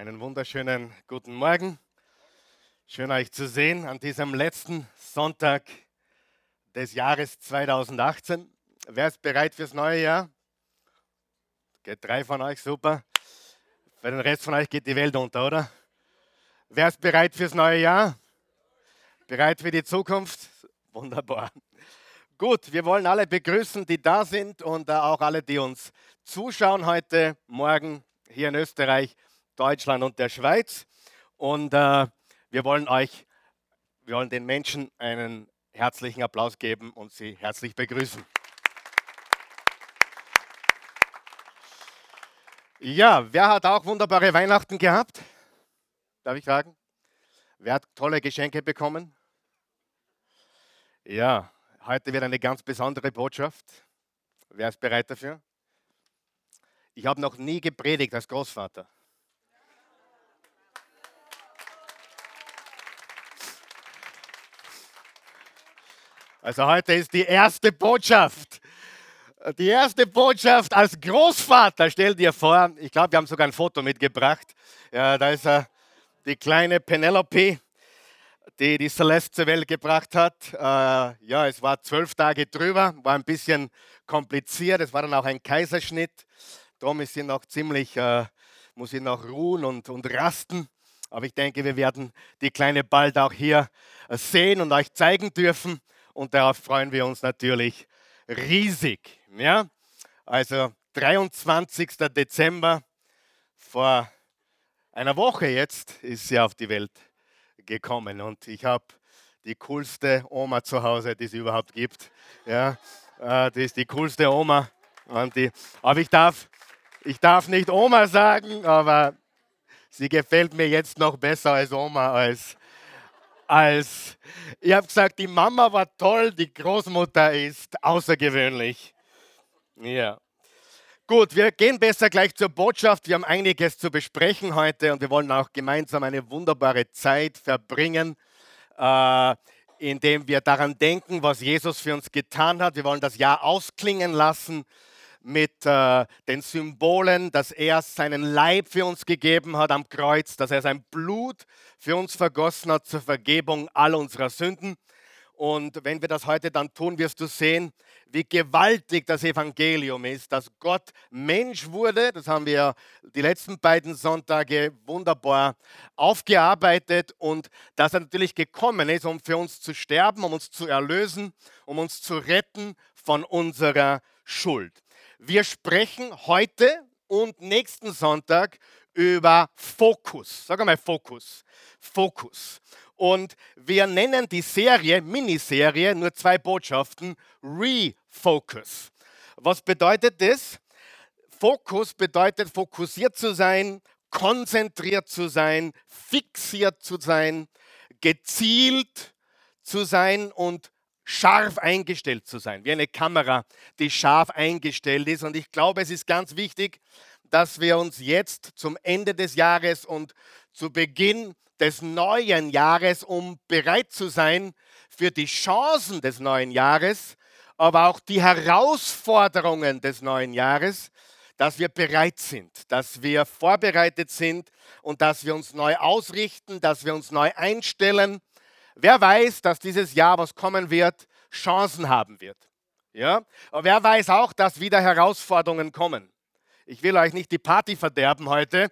Einen wunderschönen guten Morgen. Schön euch zu sehen an diesem letzten Sonntag des Jahres 2018. Wer ist bereit fürs neue Jahr? Geht drei von euch, super. Für den Rest von euch geht die Welt unter, oder? Wer ist bereit fürs neue Jahr? Bereit für die Zukunft? Wunderbar. Gut, wir wollen alle begrüßen, die da sind und äh, auch alle, die uns zuschauen heute Morgen hier in Österreich, Deutschland und der Schweiz. Und äh, wir wollen euch, wir wollen den Menschen einen herzlichen Applaus geben und sie herzlich begrüßen. Ja, wer hat auch wunderbare Weihnachten gehabt? Darf ich fragen? Wer hat tolle Geschenke bekommen? Ja, heute wird eine ganz besondere Botschaft. Wer ist bereit dafür? Ich habe noch nie gepredigt als Großvater. Also heute ist die erste Botschaft. Die erste Botschaft als Großvater. Stell dir vor, ich glaube, wir haben sogar ein Foto mitgebracht. Ja, da ist uh, die kleine Penelope, die die Celeste zur Welt gebracht hat. Uh, ja, es war zwölf Tage drüber, war ein bisschen kompliziert. Es war dann auch ein Kaiserschnitt. Darum ist sie noch ziemlich, uh, muss sie noch ruhen und, und rasten. Aber ich denke, wir werden die Kleine bald auch hier sehen und euch zeigen dürfen und darauf freuen wir uns natürlich riesig. Ja? Also 23. Dezember, vor einer Woche jetzt, ist sie auf die Welt gekommen und ich habe die coolste Oma zu Hause, die es überhaupt gibt. Ja? Äh, die ist die coolste Oma. Und die, aber ich darf, ich darf nicht Oma sagen, aber sie gefällt mir jetzt noch besser als Oma, als als, ich habe gesagt, die Mama war toll, die Großmutter ist außergewöhnlich. Ja. Gut, wir gehen besser gleich zur Botschaft. Wir haben einiges zu besprechen heute und wir wollen auch gemeinsam eine wunderbare Zeit verbringen, äh, indem wir daran denken, was Jesus für uns getan hat. Wir wollen das Jahr ausklingen lassen mit äh, den Symbolen, dass er seinen Leib für uns gegeben hat am Kreuz, dass er sein Blut für uns vergossen hat zur Vergebung all unserer Sünden. Und wenn wir das heute dann tun, wirst du sehen, wie gewaltig das Evangelium ist, dass Gott Mensch wurde. Das haben wir die letzten beiden Sonntage wunderbar aufgearbeitet und dass er natürlich gekommen ist, um für uns zu sterben, um uns zu erlösen, um uns zu retten von unserer Schuld. Wir sprechen heute und nächsten Sonntag über Fokus. Sag mal Fokus. Fokus. Und wir nennen die Serie, Miniserie, nur zwei Botschaften, Refocus. Was bedeutet das? Fokus bedeutet fokussiert zu sein, konzentriert zu sein, fixiert zu sein, gezielt zu sein und scharf eingestellt zu sein, wie eine Kamera, die scharf eingestellt ist. Und ich glaube, es ist ganz wichtig, dass wir uns jetzt zum Ende des Jahres und zu Beginn des neuen Jahres, um bereit zu sein für die Chancen des neuen Jahres, aber auch die Herausforderungen des neuen Jahres, dass wir bereit sind, dass wir vorbereitet sind und dass wir uns neu ausrichten, dass wir uns neu einstellen Wer weiß, dass dieses Jahr, was kommen wird, Chancen haben wird? Ja? Aber wer weiß auch, dass wieder Herausforderungen kommen? Ich will euch nicht die Party verderben heute,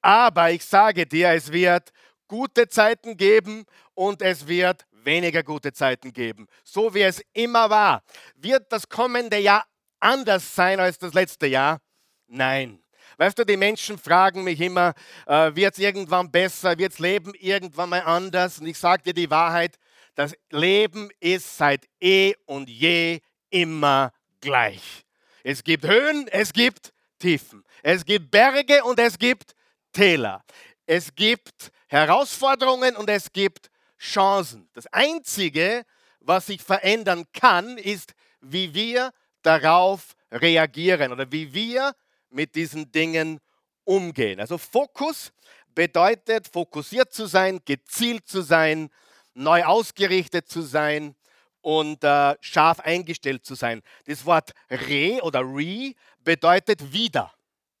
aber ich sage dir, es wird gute Zeiten geben und es wird weniger gute Zeiten geben. So wie es immer war. Wird das kommende Jahr anders sein als das letzte Jahr? Nein. Weißt du, die Menschen fragen mich immer, äh, wird es irgendwann besser, wird das Leben irgendwann mal anders? Und ich sage dir die Wahrheit, das Leben ist seit eh und je immer gleich. Es gibt Höhen, es gibt Tiefen. Es gibt Berge und es gibt Täler. Es gibt Herausforderungen und es gibt Chancen. Das Einzige, was sich verändern kann, ist, wie wir darauf reagieren oder wie wir mit diesen Dingen umgehen. Also Fokus bedeutet, fokussiert zu sein, gezielt zu sein, neu ausgerichtet zu sein und äh, scharf eingestellt zu sein. Das Wort re oder re bedeutet wieder.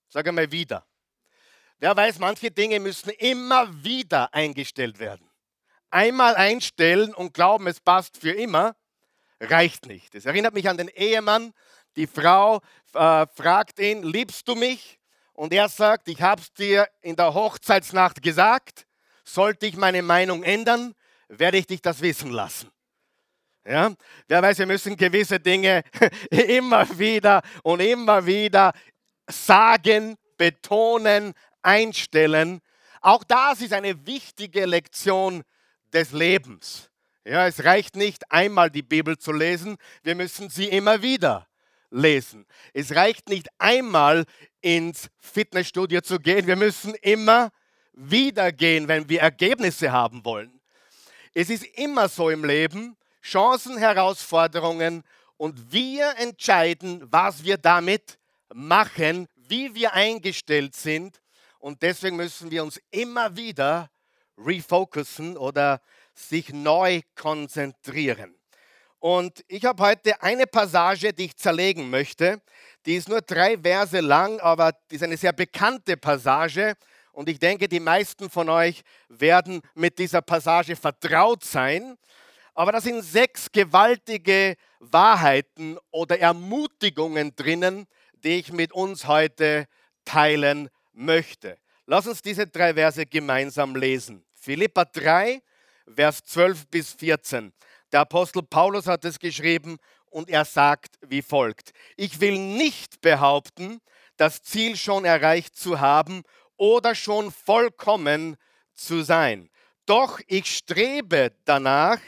Sag einmal wieder. Wer weiß, manche Dinge müssen immer wieder eingestellt werden. Einmal einstellen und glauben, es passt für immer, reicht nicht. Es erinnert mich an den Ehemann. Die Frau äh, fragt ihn, liebst du mich? Und er sagt, ich habe es dir in der Hochzeitsnacht gesagt. Sollte ich meine Meinung ändern, werde ich dich das wissen lassen. Ja? Wer weiß, wir müssen gewisse Dinge immer wieder und immer wieder sagen, betonen, einstellen. Auch das ist eine wichtige Lektion des Lebens. Ja, es reicht nicht einmal die Bibel zu lesen, wir müssen sie immer wieder lesen. Es reicht nicht einmal ins Fitnessstudio zu gehen, wir müssen immer wieder gehen, wenn wir Ergebnisse haben wollen. Es ist immer so im Leben, Chancen, Herausforderungen und wir entscheiden, was wir damit machen, wie wir eingestellt sind und deswegen müssen wir uns immer wieder refokussen oder sich neu konzentrieren. Und ich habe heute eine Passage, die ich zerlegen möchte. Die ist nur drei Verse lang, aber die ist eine sehr bekannte Passage. Und ich denke, die meisten von euch werden mit dieser Passage vertraut sein. Aber da sind sechs gewaltige Wahrheiten oder Ermutigungen drinnen, die ich mit uns heute teilen möchte. Lass uns diese drei Verse gemeinsam lesen. Philippa 3, Vers 12 bis 14. Der Apostel Paulus hat es geschrieben und er sagt wie folgt. Ich will nicht behaupten, das Ziel schon erreicht zu haben oder schon vollkommen zu sein. Doch ich strebe danach,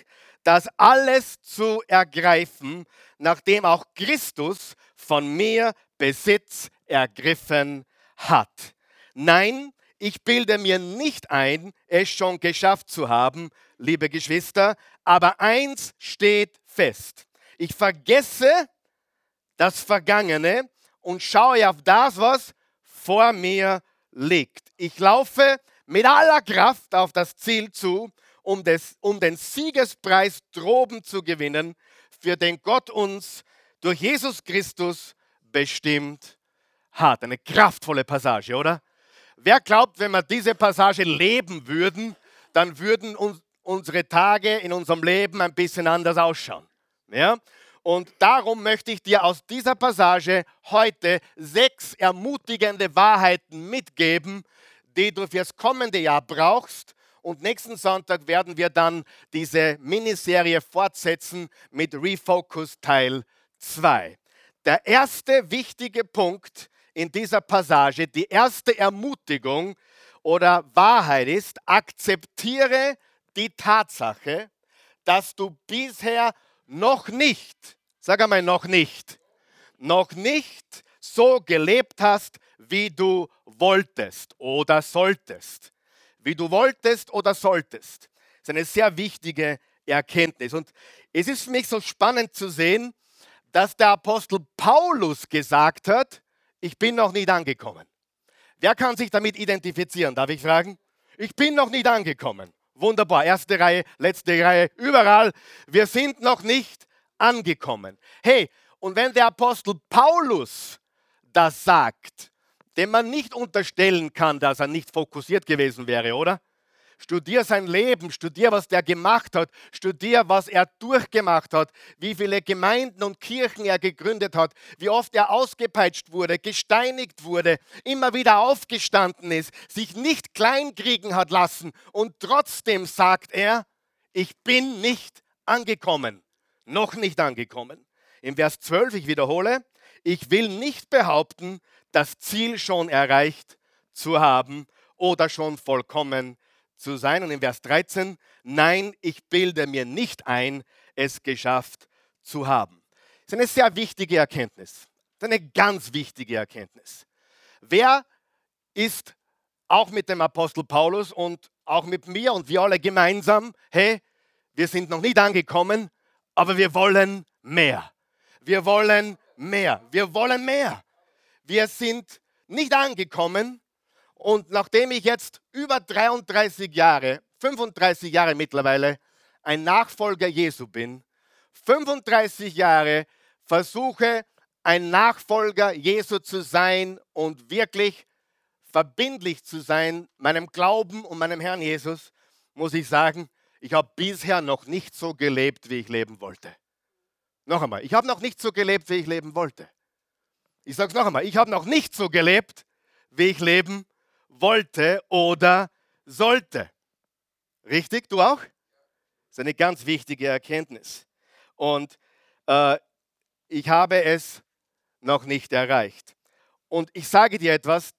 das alles zu ergreifen, nachdem auch Christus von mir Besitz ergriffen hat. Nein, ich bilde mir nicht ein, es schon geschafft zu haben, liebe Geschwister, aber eins steht fest. Ich vergesse das Vergangene und schaue auf das, was vor mir liegt. Ich laufe mit aller Kraft auf das Ziel zu, um, des, um den Siegespreis droben zu gewinnen, für den Gott uns durch Jesus Christus bestimmt hat. Eine kraftvolle Passage, oder? Wer glaubt, wenn wir diese Passage leben würden, dann würden uns unsere Tage in unserem Leben ein bisschen anders ausschauen. Ja? Und darum möchte ich dir aus dieser Passage heute sechs ermutigende Wahrheiten mitgeben, die du fürs kommende Jahr brauchst. Und nächsten Sonntag werden wir dann diese Miniserie fortsetzen mit Refocus Teil 2. Der erste wichtige Punkt in dieser Passage, die erste Ermutigung oder Wahrheit ist, akzeptiere die Tatsache, dass du bisher noch nicht, sag einmal noch nicht, noch nicht so gelebt hast, wie du wolltest oder solltest. Wie du wolltest oder solltest. Das ist eine sehr wichtige Erkenntnis. Und es ist für mich so spannend zu sehen, dass der Apostel Paulus gesagt hat, ich bin noch nicht angekommen. Wer kann sich damit identifizieren, darf ich fragen? Ich bin noch nicht angekommen. Wunderbar, erste Reihe, letzte Reihe, überall. Wir sind noch nicht angekommen. Hey, und wenn der Apostel Paulus das sagt, dem man nicht unterstellen kann, dass er nicht fokussiert gewesen wäre, oder? Studier sein Leben, studier, was der gemacht hat, studier, was er durchgemacht hat, wie viele Gemeinden und Kirchen er gegründet hat, wie oft er ausgepeitscht wurde, gesteinigt wurde, immer wieder aufgestanden ist, sich nicht kleinkriegen hat lassen und trotzdem sagt er, ich bin nicht angekommen, noch nicht angekommen. Im Vers 12, ich wiederhole, ich will nicht behaupten, das Ziel schon erreicht zu haben oder schon vollkommen zu sein. Und im Vers 13, nein, ich bilde mir nicht ein, es geschafft zu haben. Das ist eine sehr wichtige Erkenntnis. Das ist eine ganz wichtige Erkenntnis. Wer ist auch mit dem Apostel Paulus und auch mit mir und wir alle gemeinsam, hey, wir sind noch nicht angekommen, aber wir wollen mehr. Wir wollen mehr. Wir wollen mehr. Wir sind nicht angekommen, und nachdem ich jetzt über 33 Jahre, 35 Jahre mittlerweile ein Nachfolger Jesu bin, 35 Jahre versuche ein Nachfolger Jesu zu sein und wirklich verbindlich zu sein, meinem Glauben und meinem Herrn Jesus, muss ich sagen, ich habe bisher noch nicht so gelebt, wie ich leben wollte. Noch einmal, ich habe noch nicht so gelebt, wie ich leben wollte. Ich sage es noch einmal, ich habe noch nicht so gelebt, wie ich leben wollte oder sollte. Richtig, du auch? Das ist eine ganz wichtige Erkenntnis. Und äh, ich habe es noch nicht erreicht. Und ich sage dir etwas,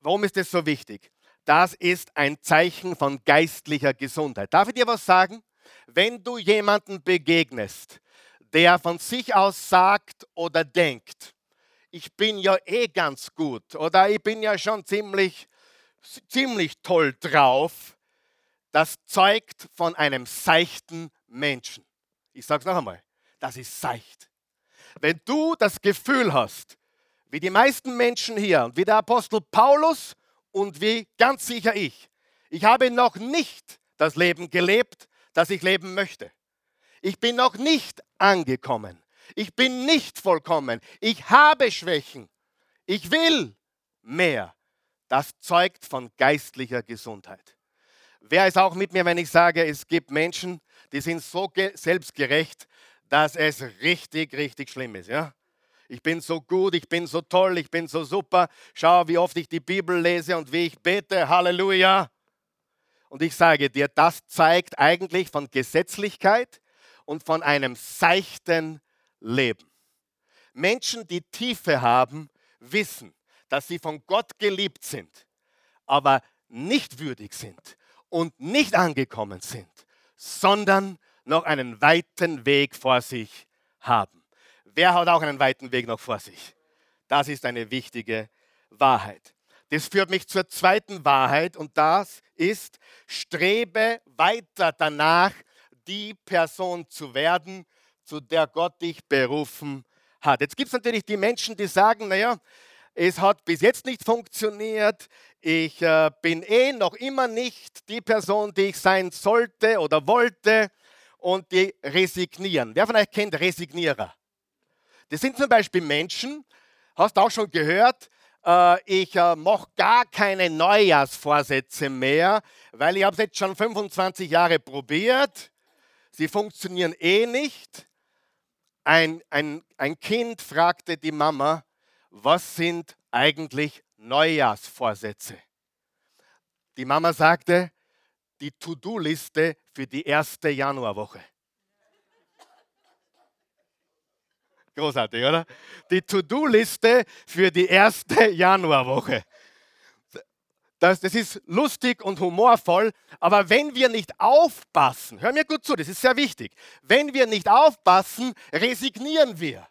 warum ist das so wichtig? Das ist ein Zeichen von geistlicher Gesundheit. Darf ich dir was sagen? Wenn du jemanden begegnest, der von sich aus sagt oder denkt, ich bin ja eh ganz gut oder ich bin ja schon ziemlich, ziemlich toll drauf, das zeugt von einem seichten Menschen. Ich sage es noch einmal, das ist seicht. Wenn du das Gefühl hast, wie die meisten Menschen hier, wie der Apostel Paulus und wie ganz sicher ich, ich habe noch nicht das Leben gelebt, das ich leben möchte. Ich bin noch nicht angekommen. Ich bin nicht vollkommen. Ich habe Schwächen. Ich will mehr. Das zeugt von geistlicher Gesundheit. Wer ist auch mit mir, wenn ich sage, es gibt Menschen, die sind so selbstgerecht, dass es richtig, richtig schlimm ist. Ja? Ich bin so gut, ich bin so toll, ich bin so super. Schau, wie oft ich die Bibel lese und wie ich bete. Halleluja. Und ich sage dir, das zeigt eigentlich von Gesetzlichkeit und von einem seichten Leben. Menschen, die Tiefe haben, wissen, dass sie von Gott geliebt sind, aber nicht würdig sind und nicht angekommen sind, sondern noch einen weiten Weg vor sich haben. Wer hat auch einen weiten Weg noch vor sich? Das ist eine wichtige Wahrheit. Das führt mich zur zweiten Wahrheit und das ist, strebe weiter danach, die Person zu werden, zu der Gott dich berufen hat. Jetzt gibt es natürlich die Menschen, die sagen, naja, es hat bis jetzt nicht funktioniert, ich äh, bin eh noch immer nicht die Person, die ich sein sollte oder wollte und die resignieren. Wer von euch kennt Resignierer? Das sind zum Beispiel Menschen, hast du auch schon gehört, äh, ich äh, mache gar keine Neujahrsvorsätze mehr, weil ich habe es jetzt schon 25 Jahre probiert. Sie funktionieren eh nicht ein, ein, ein Kind fragte die Mama, was sind eigentlich Neujahrsvorsätze? Die Mama sagte, die To-Do-Liste für die erste Januarwoche. Großartig, oder? Die To-Do-Liste für die erste Januarwoche. Das, das ist lustig und humorvoll, aber wenn wir nicht aufpassen, hör mir gut zu, das ist sehr wichtig, wenn wir nicht aufpassen, resignieren wir.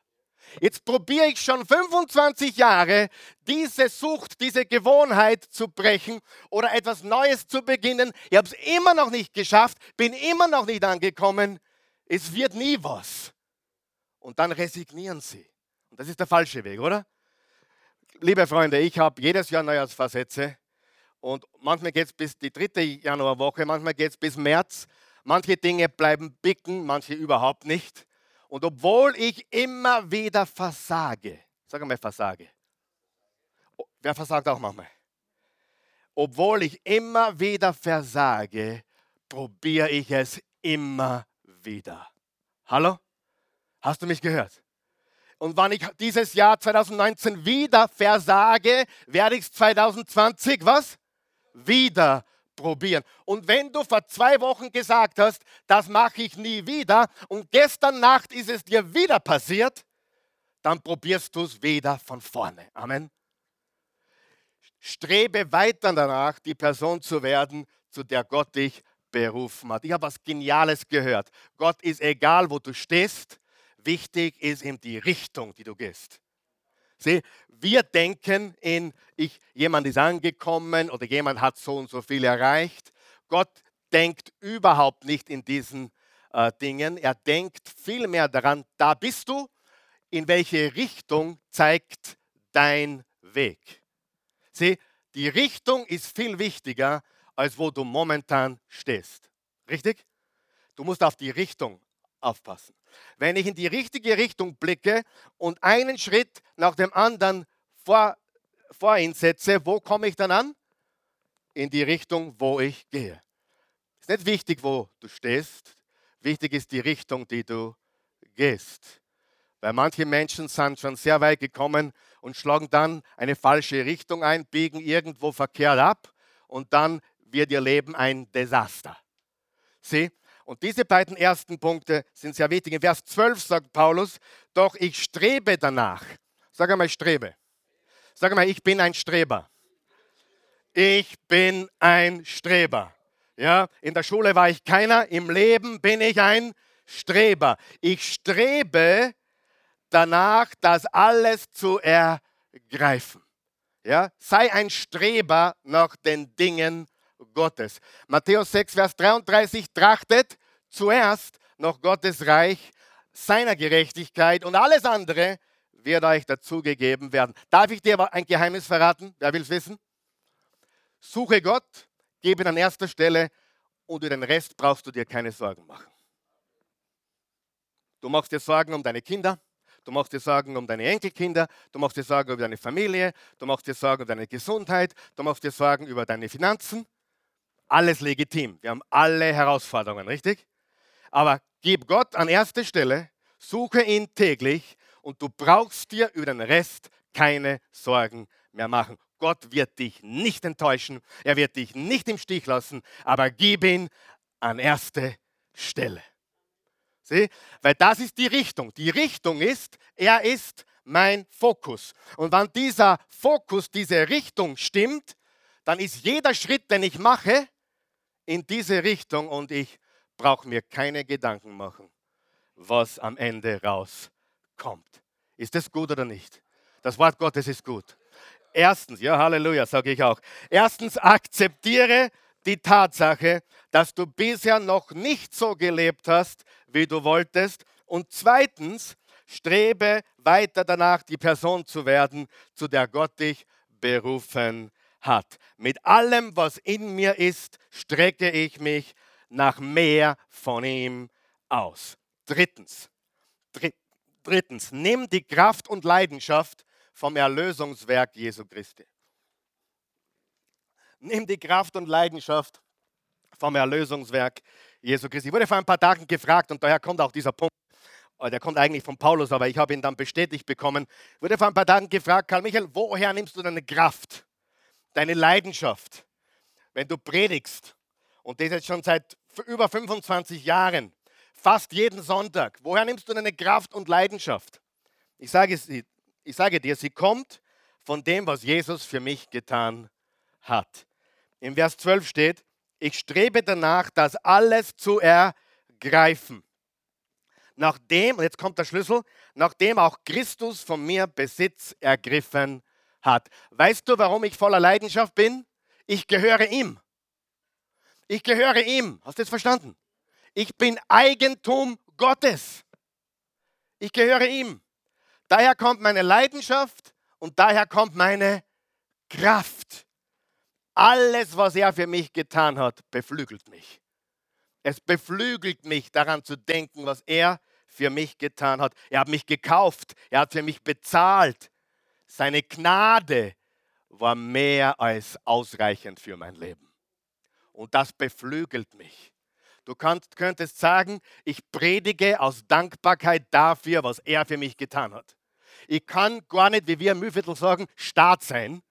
Jetzt probiere ich schon 25 Jahre, diese Sucht, diese Gewohnheit zu brechen oder etwas Neues zu beginnen. Ich habe es immer noch nicht geschafft, bin immer noch nicht angekommen. Es wird nie was. Und dann resignieren sie. Und das ist der falsche Weg, oder? Liebe Freunde, ich habe jedes Jahr Neujahrsversätze. Und manchmal geht es bis die dritte Januarwoche, manchmal geht es bis März. Manche Dinge bleiben bicken, manche überhaupt nicht. Und obwohl ich immer wieder versage, sag mal versage. Wer versagt auch manchmal? Obwohl ich immer wieder versage, probiere ich es immer wieder. Hallo? Hast du mich gehört? Und wenn ich dieses Jahr 2019 wieder versage, werde ich es 2020 was? wieder probieren. Und wenn du vor zwei Wochen gesagt hast, das mache ich nie wieder und gestern Nacht ist es dir wieder passiert, dann probierst du es wieder von vorne. Amen. Strebe weiter danach, die Person zu werden, zu der Gott dich berufen hat. Ich habe was Geniales gehört. Gott ist egal, wo du stehst. Wichtig ist ihm die Richtung, die du gehst. Sieh, wir denken in, ich, jemand ist angekommen oder jemand hat so und so viel erreicht. Gott denkt überhaupt nicht in diesen äh, Dingen. Er denkt vielmehr daran, da bist du, in welche Richtung zeigt dein Weg. Sieh, die Richtung ist viel wichtiger, als wo du momentan stehst. Richtig? Du musst auf die Richtung aufpassen. Wenn ich in die richtige Richtung blicke und einen Schritt nach dem anderen vor, vor setze, wo komme ich dann an? In die Richtung, wo ich gehe. Es ist nicht wichtig, wo du stehst. Wichtig ist die Richtung, die du gehst. Weil manche Menschen sind schon sehr weit gekommen und schlagen dann eine falsche Richtung ein, biegen irgendwo verkehrt ab und dann wird ihr Leben ein Desaster. Sieh, und diese beiden ersten Punkte sind sehr wichtig. In Vers 12 sagt Paulus, doch ich strebe danach. Sag einmal, ich strebe. Sag einmal, ich bin ein Streber. Ich bin ein Streber. Ja, in der Schule war ich keiner, im Leben bin ich ein Streber. Ich strebe danach, das alles zu ergreifen. Ja, sei ein Streber nach den Dingen Gottes. Matthäus 6, Vers 33, trachtet zuerst nach Gottes Reich, seiner Gerechtigkeit und alles andere wird euch dazugegeben werden. Darf ich dir aber ein Geheimnis verraten? Wer will es wissen? Suche Gott, gebe ihn an erster Stelle und über den Rest brauchst du dir keine Sorgen machen. Du machst dir Sorgen um deine Kinder, du machst dir Sorgen um deine Enkelkinder, du machst dir Sorgen über deine Familie, du machst dir Sorgen um deine Gesundheit, du machst dir Sorgen über deine Finanzen. Alles legitim. Wir haben alle Herausforderungen, richtig? Aber gib Gott an erste Stelle, suche ihn täglich und du brauchst dir über den Rest keine Sorgen mehr machen. Gott wird dich nicht enttäuschen, er wird dich nicht im Stich lassen, aber gib ihn an erste Stelle. Sieh? Weil das ist die Richtung. Die Richtung ist, er ist mein Fokus. Und wenn dieser Fokus, diese Richtung stimmt, dann ist jeder Schritt, den ich mache, in diese Richtung und ich brauche mir keine Gedanken machen, was am Ende rauskommt. Ist das gut oder nicht? Das Wort Gottes ist gut. Erstens, ja, Halleluja, sage ich auch. Erstens, akzeptiere die Tatsache, dass du bisher noch nicht so gelebt hast, wie du wolltest. Und zweitens, strebe weiter danach, die Person zu werden, zu der Gott dich berufen hat. Mit allem, was in mir ist, strecke ich mich nach mehr von ihm aus. Drittens, drittens, nimm die Kraft und Leidenschaft vom Erlösungswerk Jesu Christi. Nimm die Kraft und Leidenschaft vom Erlösungswerk Jesu Christi. Ich wurde vor ein paar Tagen gefragt und daher kommt auch dieser Punkt. Oh, der kommt eigentlich von Paulus, aber ich habe ihn dann bestätigt bekommen. Ich wurde vor ein paar Tagen gefragt, Karl Michael, woher nimmst du deine Kraft, deine Leidenschaft, wenn du predigst? Und das jetzt schon seit über 25 Jahren, fast jeden Sonntag. Woher nimmst du deine Kraft und Leidenschaft? Ich sage, ich sage dir, sie kommt von dem, was Jesus für mich getan hat. Im Vers 12 steht, ich strebe danach, das alles zu ergreifen. Nachdem, und jetzt kommt der Schlüssel, nachdem auch Christus von mir Besitz ergriffen hat. Weißt du, warum ich voller Leidenschaft bin? Ich gehöre ihm. Ich gehöre ihm. Hast du das verstanden? Ich bin Eigentum Gottes. Ich gehöre ihm. Daher kommt meine Leidenschaft und daher kommt meine Kraft. Alles, was er für mich getan hat, beflügelt mich. Es beflügelt mich daran zu denken, was er für mich getan hat. Er hat mich gekauft, er hat für mich bezahlt. Seine Gnade war mehr als ausreichend für mein Leben. Und das beflügelt mich. Du kannst, könntest sagen, ich predige aus Dankbarkeit dafür, was er für mich getan hat. Ich kann gar nicht, wie wir im Mühlviertel sagen, Staat sein,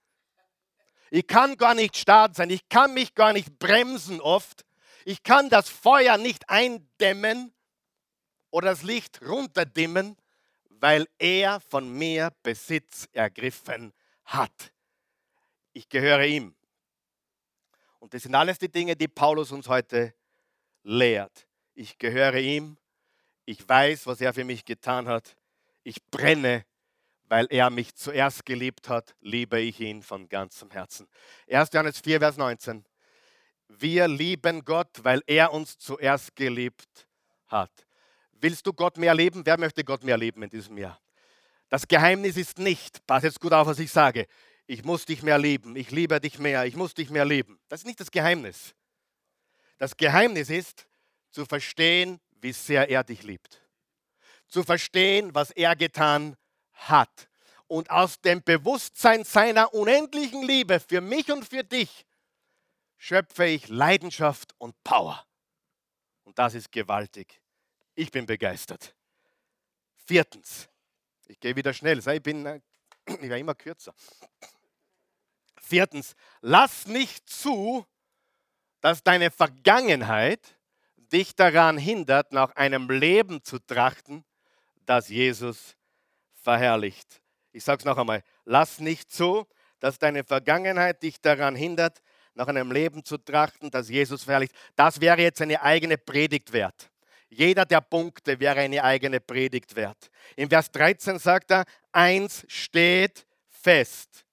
ich kann gar nicht stark sein. Ich kann mich gar nicht bremsen oft. Ich kann das Feuer nicht eindämmen oder das Licht runterdimmen, weil er von mir Besitz ergriffen hat. Ich gehöre ihm. Und das sind alles die Dinge, die Paulus uns heute lehrt. Ich gehöre ihm. Ich weiß, was er für mich getan hat. Ich brenne weil er mich zuerst geliebt hat, liebe ich ihn von ganzem Herzen. 1. Johannes 4, Vers 19. Wir lieben Gott, weil er uns zuerst geliebt hat. Willst du Gott mehr lieben? Wer möchte Gott mehr lieben in diesem Jahr? Das Geheimnis ist nicht, pass jetzt gut auf, was ich sage, ich muss dich mehr lieben, ich liebe dich mehr, ich muss dich mehr lieben. Das ist nicht das Geheimnis. Das Geheimnis ist, zu verstehen, wie sehr er dich liebt. Zu verstehen, was er getan hat. Und aus dem Bewusstsein seiner unendlichen Liebe für mich und für dich schöpfe ich Leidenschaft und Power. Und das ist gewaltig. Ich bin begeistert. Viertens, ich gehe wieder schnell, ich bin äh, ich werde immer kürzer. Viertens, lass nicht zu, dass deine Vergangenheit dich daran hindert, nach einem Leben zu trachten, das Jesus verherrlicht. Ich sage es noch einmal, lass nicht zu, dass deine Vergangenheit dich daran hindert, nach einem Leben zu trachten, das Jesus verherrlicht. Das wäre jetzt eine eigene Predigt wert. Jeder der Punkte wäre eine eigene Predigt wert. Im Vers 13 sagt er, eins steht fest.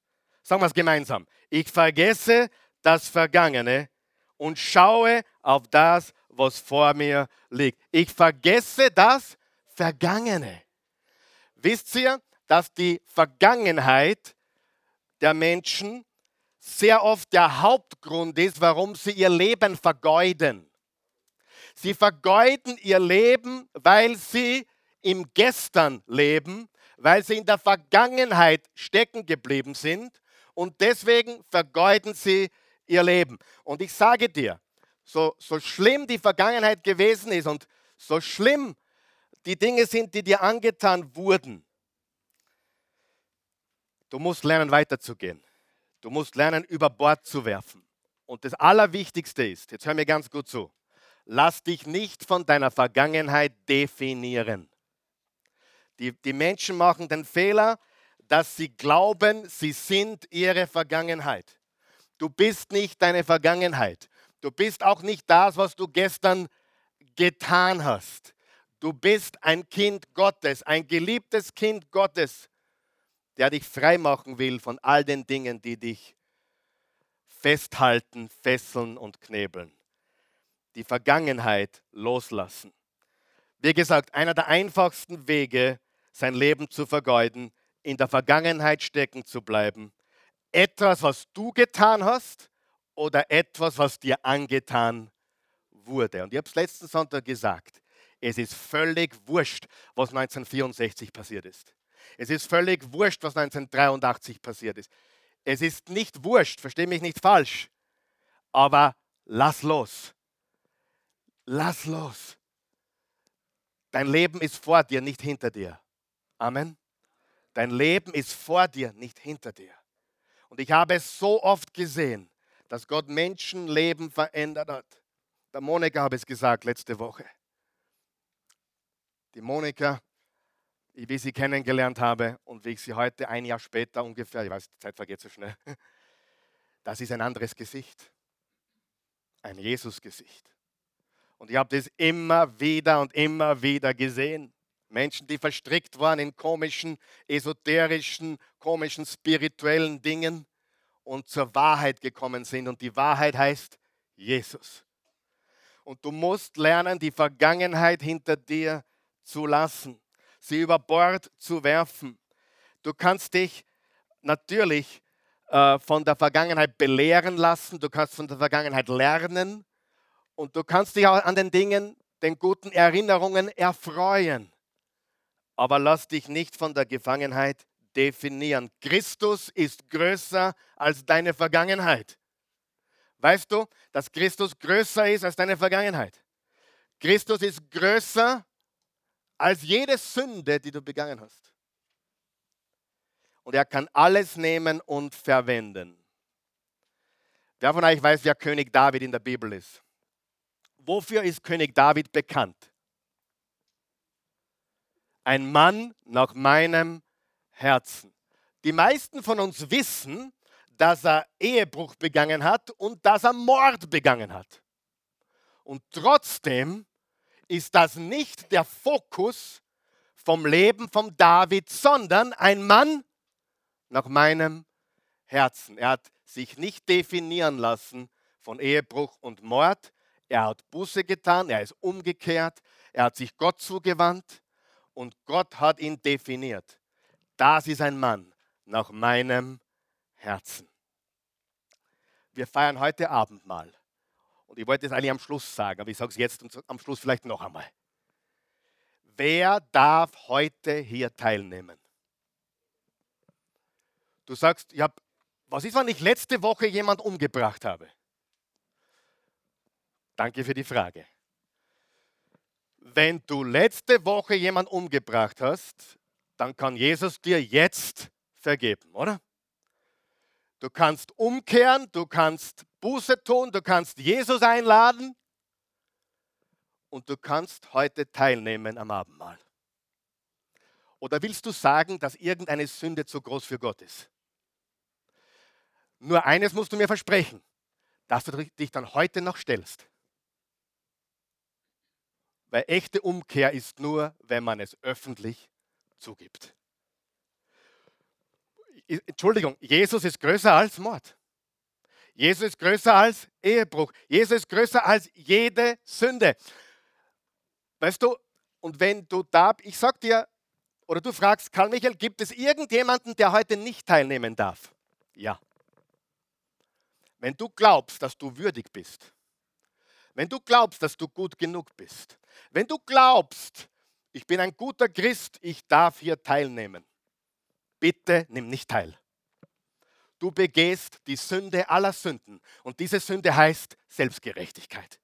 Sagen wir es gemeinsam. Ich vergesse das Vergangene und schaue auf das, was vor mir liegt. Ich vergesse das Vergangene. Wisst ihr, dass die Vergangenheit der Menschen sehr oft der Hauptgrund ist, warum sie ihr Leben vergeuden. Sie vergeuden ihr Leben, weil sie im Gestern leben, weil sie in der Vergangenheit stecken geblieben sind und deswegen vergeuden sie ihr Leben. Und ich sage dir, so, so schlimm die Vergangenheit gewesen ist und so schlimm die Dinge sind, die dir angetan wurden, du musst lernen weiterzugehen. Du musst lernen, über Bord zu werfen. Und das Allerwichtigste ist, jetzt hör mir ganz gut zu, lass dich nicht von deiner Vergangenheit definieren. Die, die Menschen machen den Fehler, dass sie glauben, sie sind ihre Vergangenheit. Du bist nicht deine Vergangenheit. Du bist auch nicht das, was du gestern getan hast. Du bist ein Kind Gottes, ein geliebtes Kind Gottes, der dich freimachen will von all den Dingen, die dich festhalten, fesseln und knebeln die Vergangenheit loslassen. Wie gesagt, einer der einfachsten Wege, sein Leben zu vergeuden, in der Vergangenheit stecken zu bleiben. Etwas, was du getan hast oder etwas, was dir angetan wurde. Und ich habe es letzten Sonntag gesagt, es ist völlig wurscht, was 1964 passiert ist. Es ist völlig wurscht, was 1983 passiert ist. Es ist nicht wurscht, verstehe mich nicht falsch, aber lass los. Lass los. Dein Leben ist vor dir, nicht hinter dir. Amen. Dein Leben ist vor dir, nicht hinter dir. Und ich habe es so oft gesehen, dass Gott Menschenleben verändert hat. Der Monika habe es gesagt letzte Woche. Die Monika, wie ich sie kennengelernt habe und wie ich sie heute ein Jahr später ungefähr, ich weiß, die Zeit vergeht so schnell, das ist ein anderes Gesicht. Ein Jesus-Gesicht. Und ich habe das immer wieder und immer wieder gesehen. Menschen, die verstrickt waren in komischen, esoterischen, komischen, spirituellen Dingen und zur Wahrheit gekommen sind. Und die Wahrheit heißt Jesus. Und du musst lernen, die Vergangenheit hinter dir zu lassen, sie über Bord zu werfen. Du kannst dich natürlich äh, von der Vergangenheit belehren lassen, du kannst von der Vergangenheit lernen, und du kannst dich auch an den Dingen, den guten Erinnerungen erfreuen. Aber lass dich nicht von der Gefangenheit definieren. Christus ist größer als deine Vergangenheit. Weißt du, dass Christus größer ist als deine Vergangenheit? Christus ist größer als jede Sünde, die du begangen hast. Und er kann alles nehmen und verwenden. Wer von euch weiß, wer König David in der Bibel ist? Wofür ist König David bekannt? Ein Mann nach meinem Herzen. Die meisten von uns wissen, dass er Ehebruch begangen hat und dass er Mord begangen hat. Und trotzdem ist das nicht der Fokus vom Leben von David, sondern ein Mann nach meinem Herzen. Er hat sich nicht definieren lassen von Ehebruch und Mord, er hat Buße getan, er ist umgekehrt, er hat sich Gott zugewandt und Gott hat ihn definiert. Das ist ein Mann nach meinem Herzen. Wir feiern heute Abend mal. Und ich wollte es eigentlich am Schluss sagen, aber ich sage es jetzt und am Schluss vielleicht noch einmal. Wer darf heute hier teilnehmen? Du sagst, hab, was ist, wenn ich letzte Woche jemand umgebracht habe? Danke für die Frage. Wenn du letzte Woche jemand umgebracht hast, dann kann Jesus dir jetzt vergeben, oder? Du kannst umkehren, du kannst Buße tun, du kannst Jesus einladen und du kannst heute teilnehmen am Abendmahl. Oder willst du sagen, dass irgendeine Sünde zu groß für Gott ist? Nur eines musst du mir versprechen, dass du dich dann heute noch stellst. Weil echte Umkehr ist nur, wenn man es öffentlich zugibt. Entschuldigung, Jesus ist größer als Mord. Jesus ist größer als Ehebruch. Jesus ist größer als jede Sünde. Weißt du, und wenn du da, ich sag dir, oder du fragst, Karl Michael, gibt es irgendjemanden, der heute nicht teilnehmen darf? Ja. Wenn du glaubst, dass du würdig bist, wenn du glaubst, dass du gut genug bist, wenn du glaubst, ich bin ein guter Christ, ich darf hier teilnehmen, bitte nimm nicht teil. Du begehst die Sünde aller Sünden und diese Sünde heißt Selbstgerechtigkeit.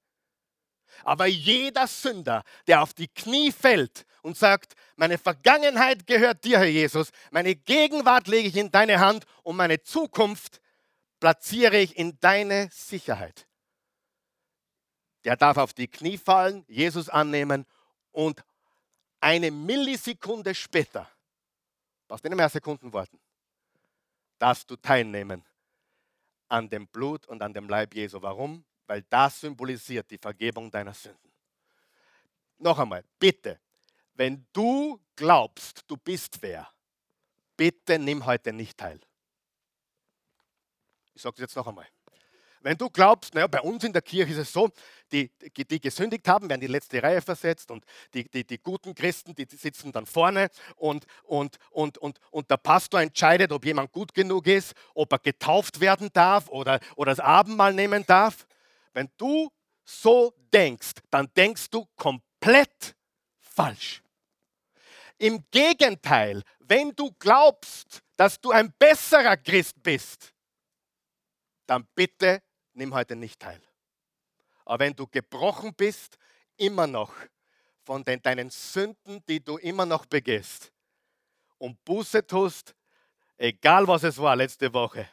Aber jeder Sünder, der auf die Knie fällt und sagt, meine Vergangenheit gehört dir, Herr Jesus, meine Gegenwart lege ich in deine Hand und meine Zukunft platziere ich in deine Sicherheit der darf auf die Knie fallen, Jesus annehmen und eine Millisekunde später, brauchst nicht mehr Sekunden warten, darfst du teilnehmen an dem Blut und an dem Leib Jesu. Warum? Weil das symbolisiert die Vergebung deiner Sünden. Noch einmal, bitte, wenn du glaubst, du bist wer, bitte nimm heute nicht teil. Ich sage es jetzt noch einmal. Wenn du glaubst, naja, bei uns in der Kirche ist es so, die, die, gesündigt haben, werden die letzte Reihe versetzt und die, die, die guten Christen, die sitzen dann vorne und, und, und, und, und der Pastor entscheidet, ob jemand gut genug ist, ob er getauft werden darf oder, oder das Abendmahl nehmen darf. Wenn du so denkst, dann denkst du komplett falsch. Im Gegenteil, wenn du glaubst, dass du ein besserer Christ bist, dann bitte nimm heute nicht teil. Aber wenn du gebrochen bist, immer noch von den, deinen Sünden, die du immer noch begehst und Buße tust, egal was es war letzte Woche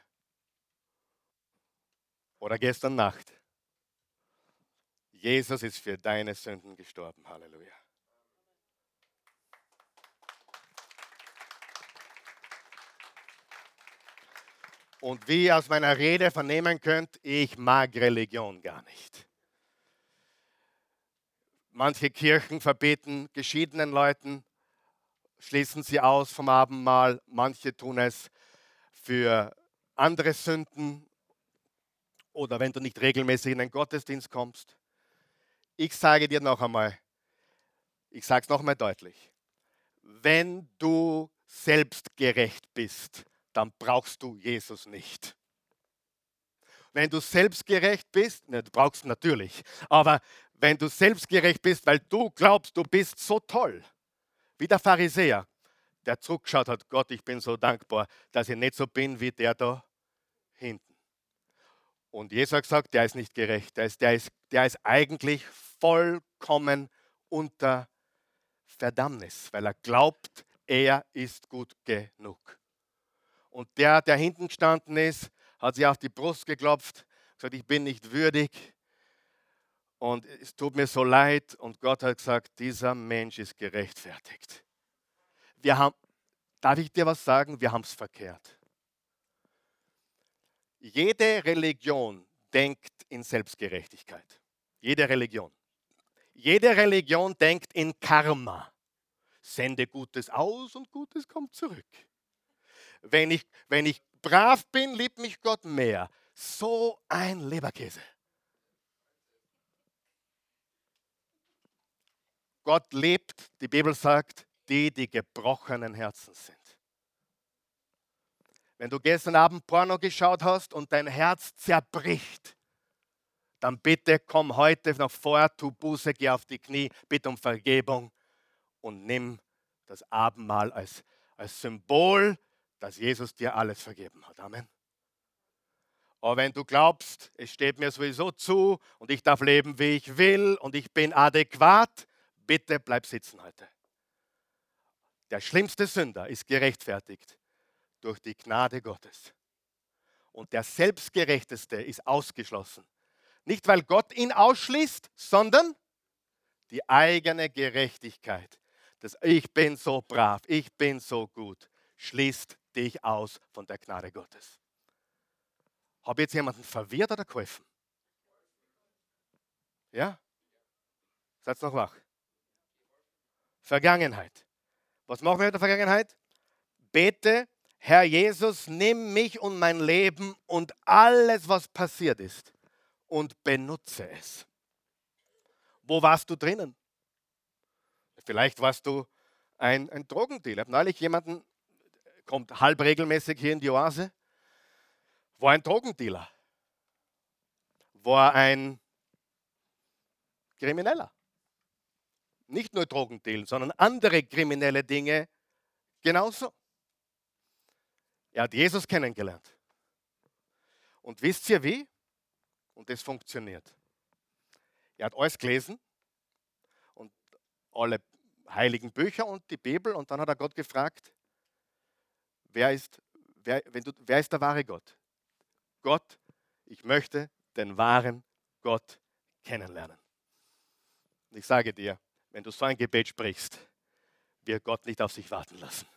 oder gestern Nacht, Jesus ist für deine Sünden gestorben. Halleluja. Und wie ihr aus meiner Rede vernehmen könnt, ich mag Religion gar nicht. Manche Kirchen verbieten geschiedenen Leuten, schließen sie aus vom Abendmahl. Manche tun es für andere Sünden oder wenn du nicht regelmäßig in den Gottesdienst kommst. Ich sage dir noch einmal, ich sage es noch einmal deutlich, wenn du selbstgerecht bist, dann brauchst du Jesus nicht. Wenn du selbstgerecht bist, ne, du brauchst natürlich, aber wenn du selbstgerecht bist, weil du glaubst, du bist so toll, wie der Pharisäer, der zurückgeschaut hat, Gott, ich bin so dankbar, dass ich nicht so bin wie der da hinten. Und Jesus hat gesagt, der ist nicht gerecht, der ist, der ist, der ist eigentlich vollkommen unter Verdammnis, weil er glaubt, er ist gut genug. Und der, der hinten gestanden ist, hat sich auf die Brust geklopft, gesagt, ich bin nicht würdig und es tut mir so leid. Und Gott hat gesagt, dieser Mensch ist gerechtfertigt. Wir haben, darf ich dir was sagen? Wir haben es verkehrt. Jede Religion denkt in Selbstgerechtigkeit. Jede Religion. Jede Religion denkt in Karma. Sende Gutes aus und Gutes kommt zurück. Wenn ich, wenn ich brav bin, liebt mich Gott mehr. So ein Leberkäse. Gott lebt, die Bibel sagt, die, die gebrochenen Herzen sind. Wenn du gestern Abend Porno geschaut hast und dein Herz zerbricht, dann bitte komm heute noch vor, tu Buße, geh auf die Knie, bitte um Vergebung und nimm das Abendmahl als, als Symbol dass Jesus dir alles vergeben hat. Amen. Aber wenn du glaubst, es steht mir sowieso zu und ich darf leben, wie ich will und ich bin adäquat, bitte bleib sitzen heute. Der schlimmste Sünder ist gerechtfertigt durch die Gnade Gottes. Und der Selbstgerechteste ist ausgeschlossen. Nicht, weil Gott ihn ausschließt, sondern die eigene Gerechtigkeit. Das Ich bin so brav, ich bin so gut, schließt dich aus von der Gnade Gottes. Habe jetzt jemanden verwirrt oder geholfen? Ja? Seid noch wach? Vergangenheit. Was machen wir mit der Vergangenheit? Bete, Herr Jesus, nimm mich und mein Leben und alles, was passiert ist und benutze es. Wo warst du drinnen? Vielleicht warst du ein, ein Drogendealer. Ich habe neulich jemanden, kommt halb regelmäßig hier in die Oase, war ein Drogendealer, war ein Krimineller. Nicht nur Drogendealen, sondern andere kriminelle Dinge genauso. Er hat Jesus kennengelernt. Und wisst ihr wie? Und das funktioniert. Er hat alles gelesen und alle heiligen Bücher und die Bibel und dann hat er Gott gefragt, wer ist, wer, wenn du, wer ist der wahre Gott? Gott, ich möchte den wahren Gott kennenlernen. Und ich sage dir, wenn du so ein Gebet sprichst, wird Gott nicht auf sich warten lassen.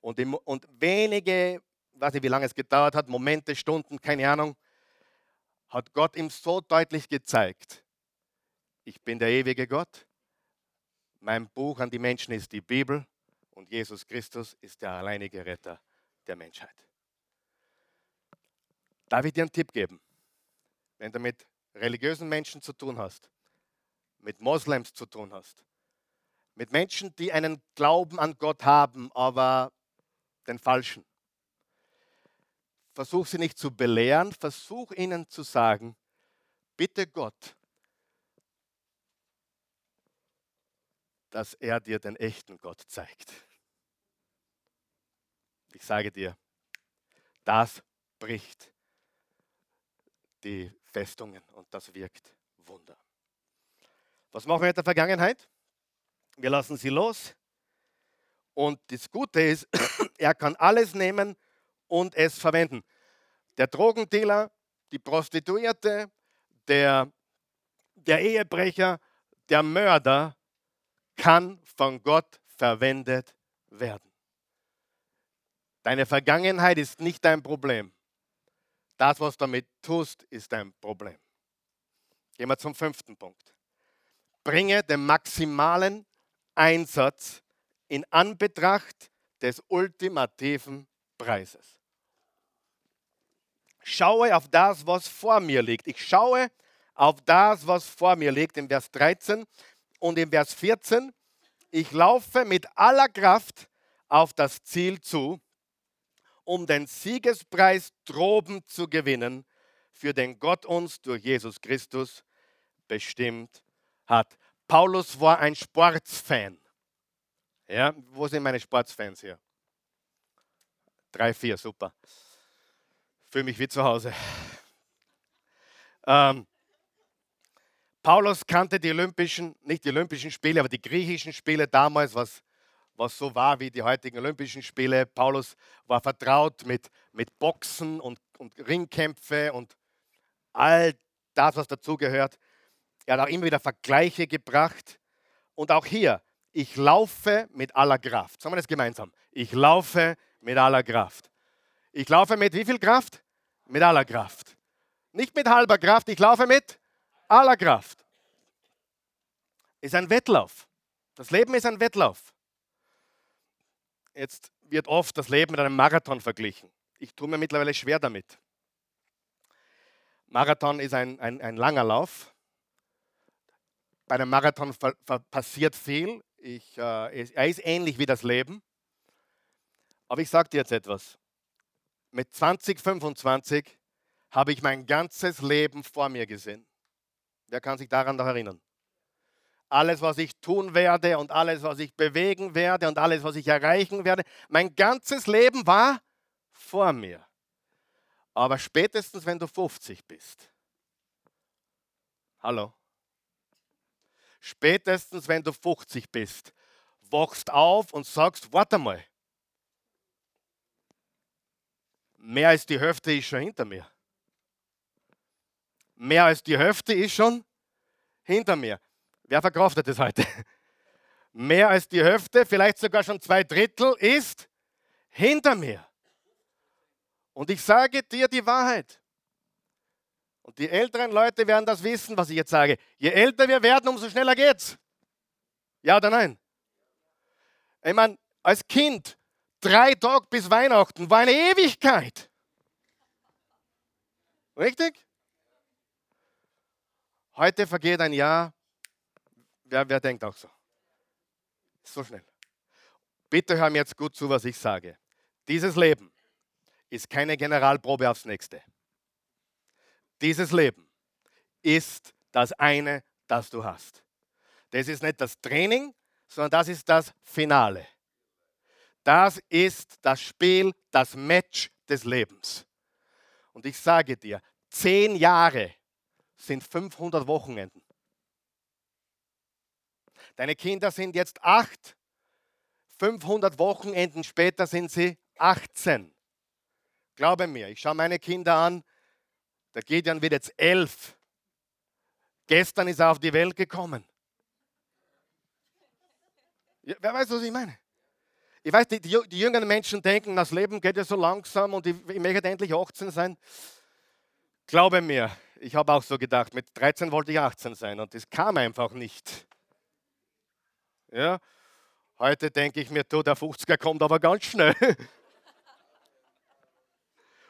Und, im, und wenige, weiß nicht, wie lange es gedauert hat, Momente, Stunden, keine Ahnung, hat Gott ihm so deutlich gezeigt, ich bin der ewige Gott, mein Buch an die Menschen ist die Bibel und Jesus Christus ist der alleinige Retter der Menschheit. Darf ich dir einen Tipp geben? Wenn du mit religiösen Menschen zu tun hast, mit Moslems zu tun hast, mit Menschen, die einen Glauben an Gott haben, aber den falschen. Versuch sie nicht zu belehren, versuch ihnen zu sagen, bitte Gott, dass er dir den echten Gott zeigt. Ich sage dir, das bricht die Festungen und das wirkt Wunder. Was machen wir mit der Vergangenheit? Wir lassen sie los. Und das Gute ist, er kann alles nehmen und es verwenden. Der Drogendealer, die Prostituierte, der, der Ehebrecher, der Mörder kann von Gott verwendet werden. Deine Vergangenheit ist nicht dein Problem. Das, was du damit tust, ist dein Problem. Gehen wir zum fünften Punkt bringe den maximalen Einsatz in Anbetracht des ultimativen Preises. Schaue auf das, was vor mir liegt. Ich schaue auf das, was vor mir liegt, im Vers 13 und im Vers 14. Ich laufe mit aller Kraft auf das Ziel zu, um den Siegespreis droben zu gewinnen, für den Gott uns durch Jesus Christus bestimmt hat. Paulus war ein Sportsfan. Ja, wo sind meine Sportsfans hier? Drei, vier, super. Fühle mich wie zu Hause. Ähm, Paulus kannte die Olympischen, nicht die Olympischen Spiele, aber die griechischen Spiele damals, was, was so war wie die heutigen Olympischen Spiele. Paulus war vertraut mit, mit Boxen und, und Ringkämpfe und all das, was dazugehört. Er hat auch immer wieder Vergleiche gebracht. Und auch hier, ich laufe mit aller Kraft. Sagen wir das gemeinsam. Ich laufe mit aller Kraft. Ich laufe mit wie viel Kraft? Mit aller Kraft. Nicht mit halber Kraft, ich laufe mit aller Kraft. Ist ein Wettlauf. Das Leben ist ein Wettlauf. Jetzt wird oft das Leben mit einem Marathon verglichen. Ich tue mir mittlerweile schwer damit. Marathon ist ein, ein, ein langer Lauf. Bei einem Marathon passiert viel. Ich, äh, er ist ähnlich wie das Leben. Aber ich sage dir jetzt etwas. Mit 2025 habe ich mein ganzes Leben vor mir gesehen. Wer kann sich daran noch erinnern? alles, was ich tun werde und alles, was ich bewegen werde und alles, was ich erreichen werde. Mein ganzes Leben war vor mir. Aber spätestens, wenn du 50 bist, hallo, spätestens, wenn du 50 bist, wachst auf und sagst, warte mal, mehr als die Hälfte ist schon hinter mir. Mehr als die Hälfte ist schon hinter mir. Wer verkraftet das heute? Mehr als die Hälfte, vielleicht sogar schon zwei Drittel ist hinter mir. Und ich sage dir die Wahrheit. Und die älteren Leute werden das wissen, was ich jetzt sage. Je älter wir werden, umso schneller geht's. Ja oder nein? Ich meine, als Kind, drei Tage bis Weihnachten war eine Ewigkeit. Richtig? Heute vergeht ein Jahr. Wer, wer denkt auch so? So schnell. Bitte hör mir jetzt gut zu, was ich sage. Dieses Leben ist keine Generalprobe aufs nächste. Dieses Leben ist das eine, das du hast. Das ist nicht das Training, sondern das ist das Finale. Das ist das Spiel, das Match des Lebens. Und ich sage dir, zehn Jahre sind 500 Wochenenden. Deine Kinder sind jetzt acht. 500 Wochenenden später sind sie 18. Glaube mir, ich schaue meine Kinder an. Der Gideon wird jetzt elf. Gestern ist er auf die Welt gekommen. Ja, wer weiß, was ich meine? Ich weiß, die, die, die, jüngeren Menschen denken, das Leben geht ja so langsam und ich, ich möchte endlich 18 sein. Glaube mir, ich habe auch so gedacht, mit 13 wollte ich 18 sein und das kam einfach nicht. Ja, heute denke ich mir, du, der 50er kommt aber ganz schnell.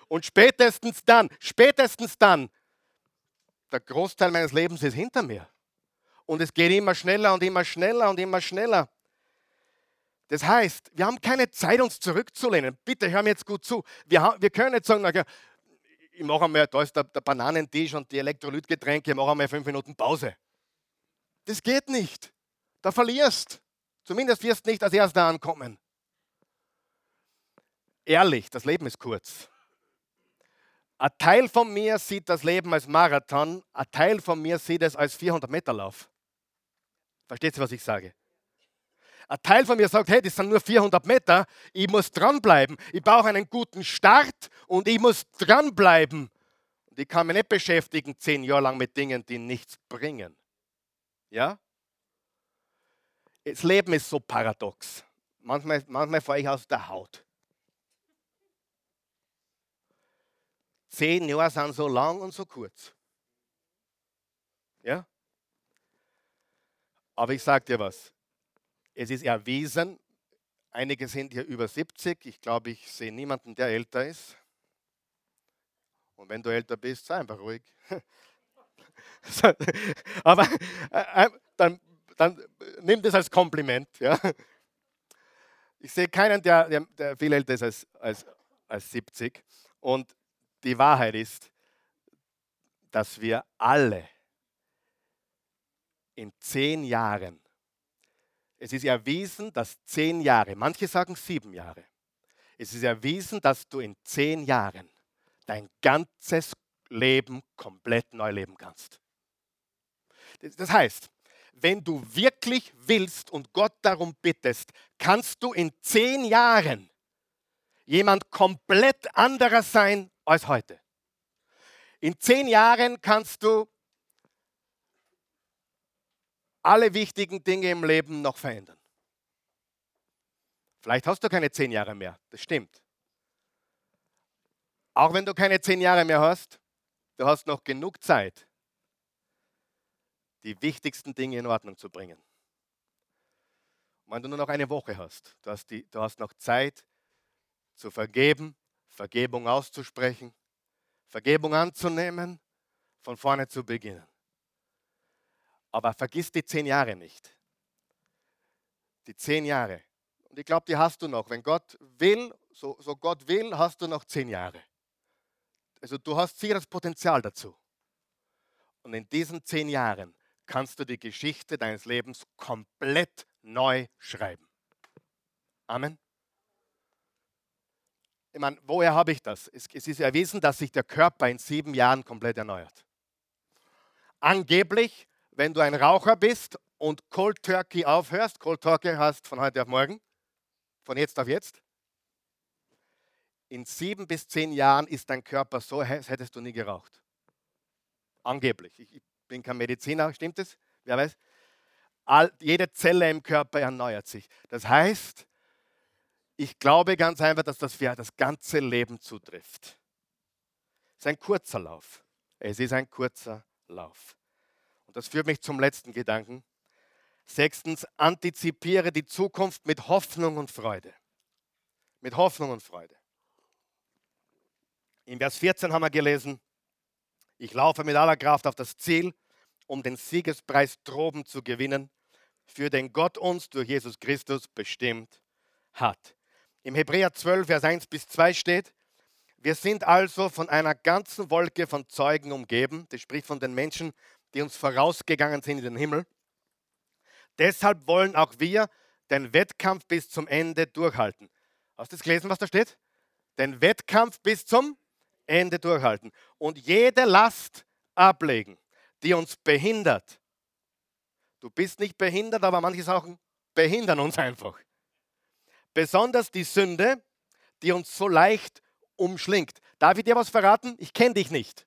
Und spätestens dann, spätestens dann, der Großteil meines Lebens ist hinter mir. Und es geht immer schneller und immer schneller und immer schneller. Das heißt, wir haben keine Zeit, uns zurückzulehnen. Bitte hör mir jetzt gut zu. Wir, wir können nicht sagen, okay, ich mache einmal, da ist der, der Bananentisch und die Elektrolytgetränke, ich mache einmal fünf Minuten Pause. Das geht nicht. Da verlierst. Zumindest wirst du nicht als Erster ankommen. Ehrlich, das Leben ist kurz. Ein Teil von mir sieht das Leben als Marathon, ein Teil von mir sieht es als 400 Meter Lauf. Versteht ihr, was ich sage? Ein Teil von mir sagt, hey, das sind nur 400 Meter, ich muss dranbleiben. Ich brauche einen guten Start und ich muss dranbleiben. Und ich kann mich nicht beschäftigen zehn Jahre lang mit Dingen, die nichts bringen. Ja? Das Leben ist so paradox. Manchmal, manchmal fahre ich aus der Haut. Zehn Jahre sind so lang und so kurz. Ja? Aber ich sage dir was. Es ist erwiesen, einige sind hier über 70. Ich glaube, ich sehe niemanden, der älter ist. Und wenn du älter bist, sei einfach ruhig. Aber äh, äh, dann, dann nimm das als Kompliment. Ja? Ich sehe keinen, der, der, der, viel älter ist als, als, als 70. Und die Wahrheit ist, dass wir alle in zehn Jahren es ist erwiesen, dass zehn Jahre, manche sagen sieben Jahre, es ist erwiesen, dass du in zehn Jahren dein ganzes Leben komplett neu leben kannst. Das heißt, wenn du wirklich willst und Gott darum bittest, kannst du in zehn Jahren jemand komplett anderer sein als heute. In zehn Jahren kannst du alle wichtigen Dinge im Leben noch verändern. Vielleicht hast du keine zehn Jahre mehr, das stimmt. Auch wenn du keine zehn Jahre mehr hast, du hast noch genug Zeit, die wichtigsten Dinge in Ordnung zu bringen. Und wenn du nur noch eine Woche hast, du hast, die, du hast noch Zeit zu vergeben, Vergebung auszusprechen, Vergebung anzunehmen, von vorne zu beginnen. Aber vergiss die zehn Jahre nicht. Die zehn Jahre. Und ich glaube, die hast du noch. Wenn Gott will, so, so Gott will, hast du noch zehn Jahre. Also du hast sicher das Potenzial dazu. Und in diesen zehn Jahren kannst du die Geschichte deines Lebens komplett neu schreiben. Amen. Ich meine, woher habe ich das? Es, es ist erwiesen, dass sich der Körper in sieben Jahren komplett erneuert. Angeblich, wenn du ein Raucher bist und Cold Turkey aufhörst, Cold Turkey hast von heute auf morgen, von jetzt auf jetzt, in sieben bis zehn Jahren ist dein Körper so, als hättest du nie geraucht. Angeblich. Ich bin kein Mediziner, stimmt es? Wer weiß? All, jede Zelle im Körper erneuert sich. Das heißt, ich glaube ganz einfach, dass das für das ganze Leben zutrifft. Es ist ein kurzer Lauf. Es ist ein kurzer Lauf. Und das führt mich zum letzten Gedanken. Sechstens, antizipiere die Zukunft mit Hoffnung und Freude. Mit Hoffnung und Freude. In Vers 14 haben wir gelesen, ich laufe mit aller Kraft auf das Ziel, um den Siegespreis droben zu gewinnen, für den Gott uns durch Jesus Christus bestimmt hat. Im Hebräer 12, Vers 1 bis 2 steht, wir sind also von einer ganzen Wolke von Zeugen umgeben, das spricht von den Menschen, die uns vorausgegangen sind in den Himmel. Deshalb wollen auch wir den Wettkampf bis zum Ende durchhalten. Hast du das gelesen, was da steht? Den Wettkampf bis zum Ende durchhalten und jede Last ablegen, die uns behindert. Du bist nicht behindert, aber manche Sachen behindern uns einfach. Besonders die Sünde, die uns so leicht umschlingt. Darf ich dir was verraten? Ich kenne dich nicht.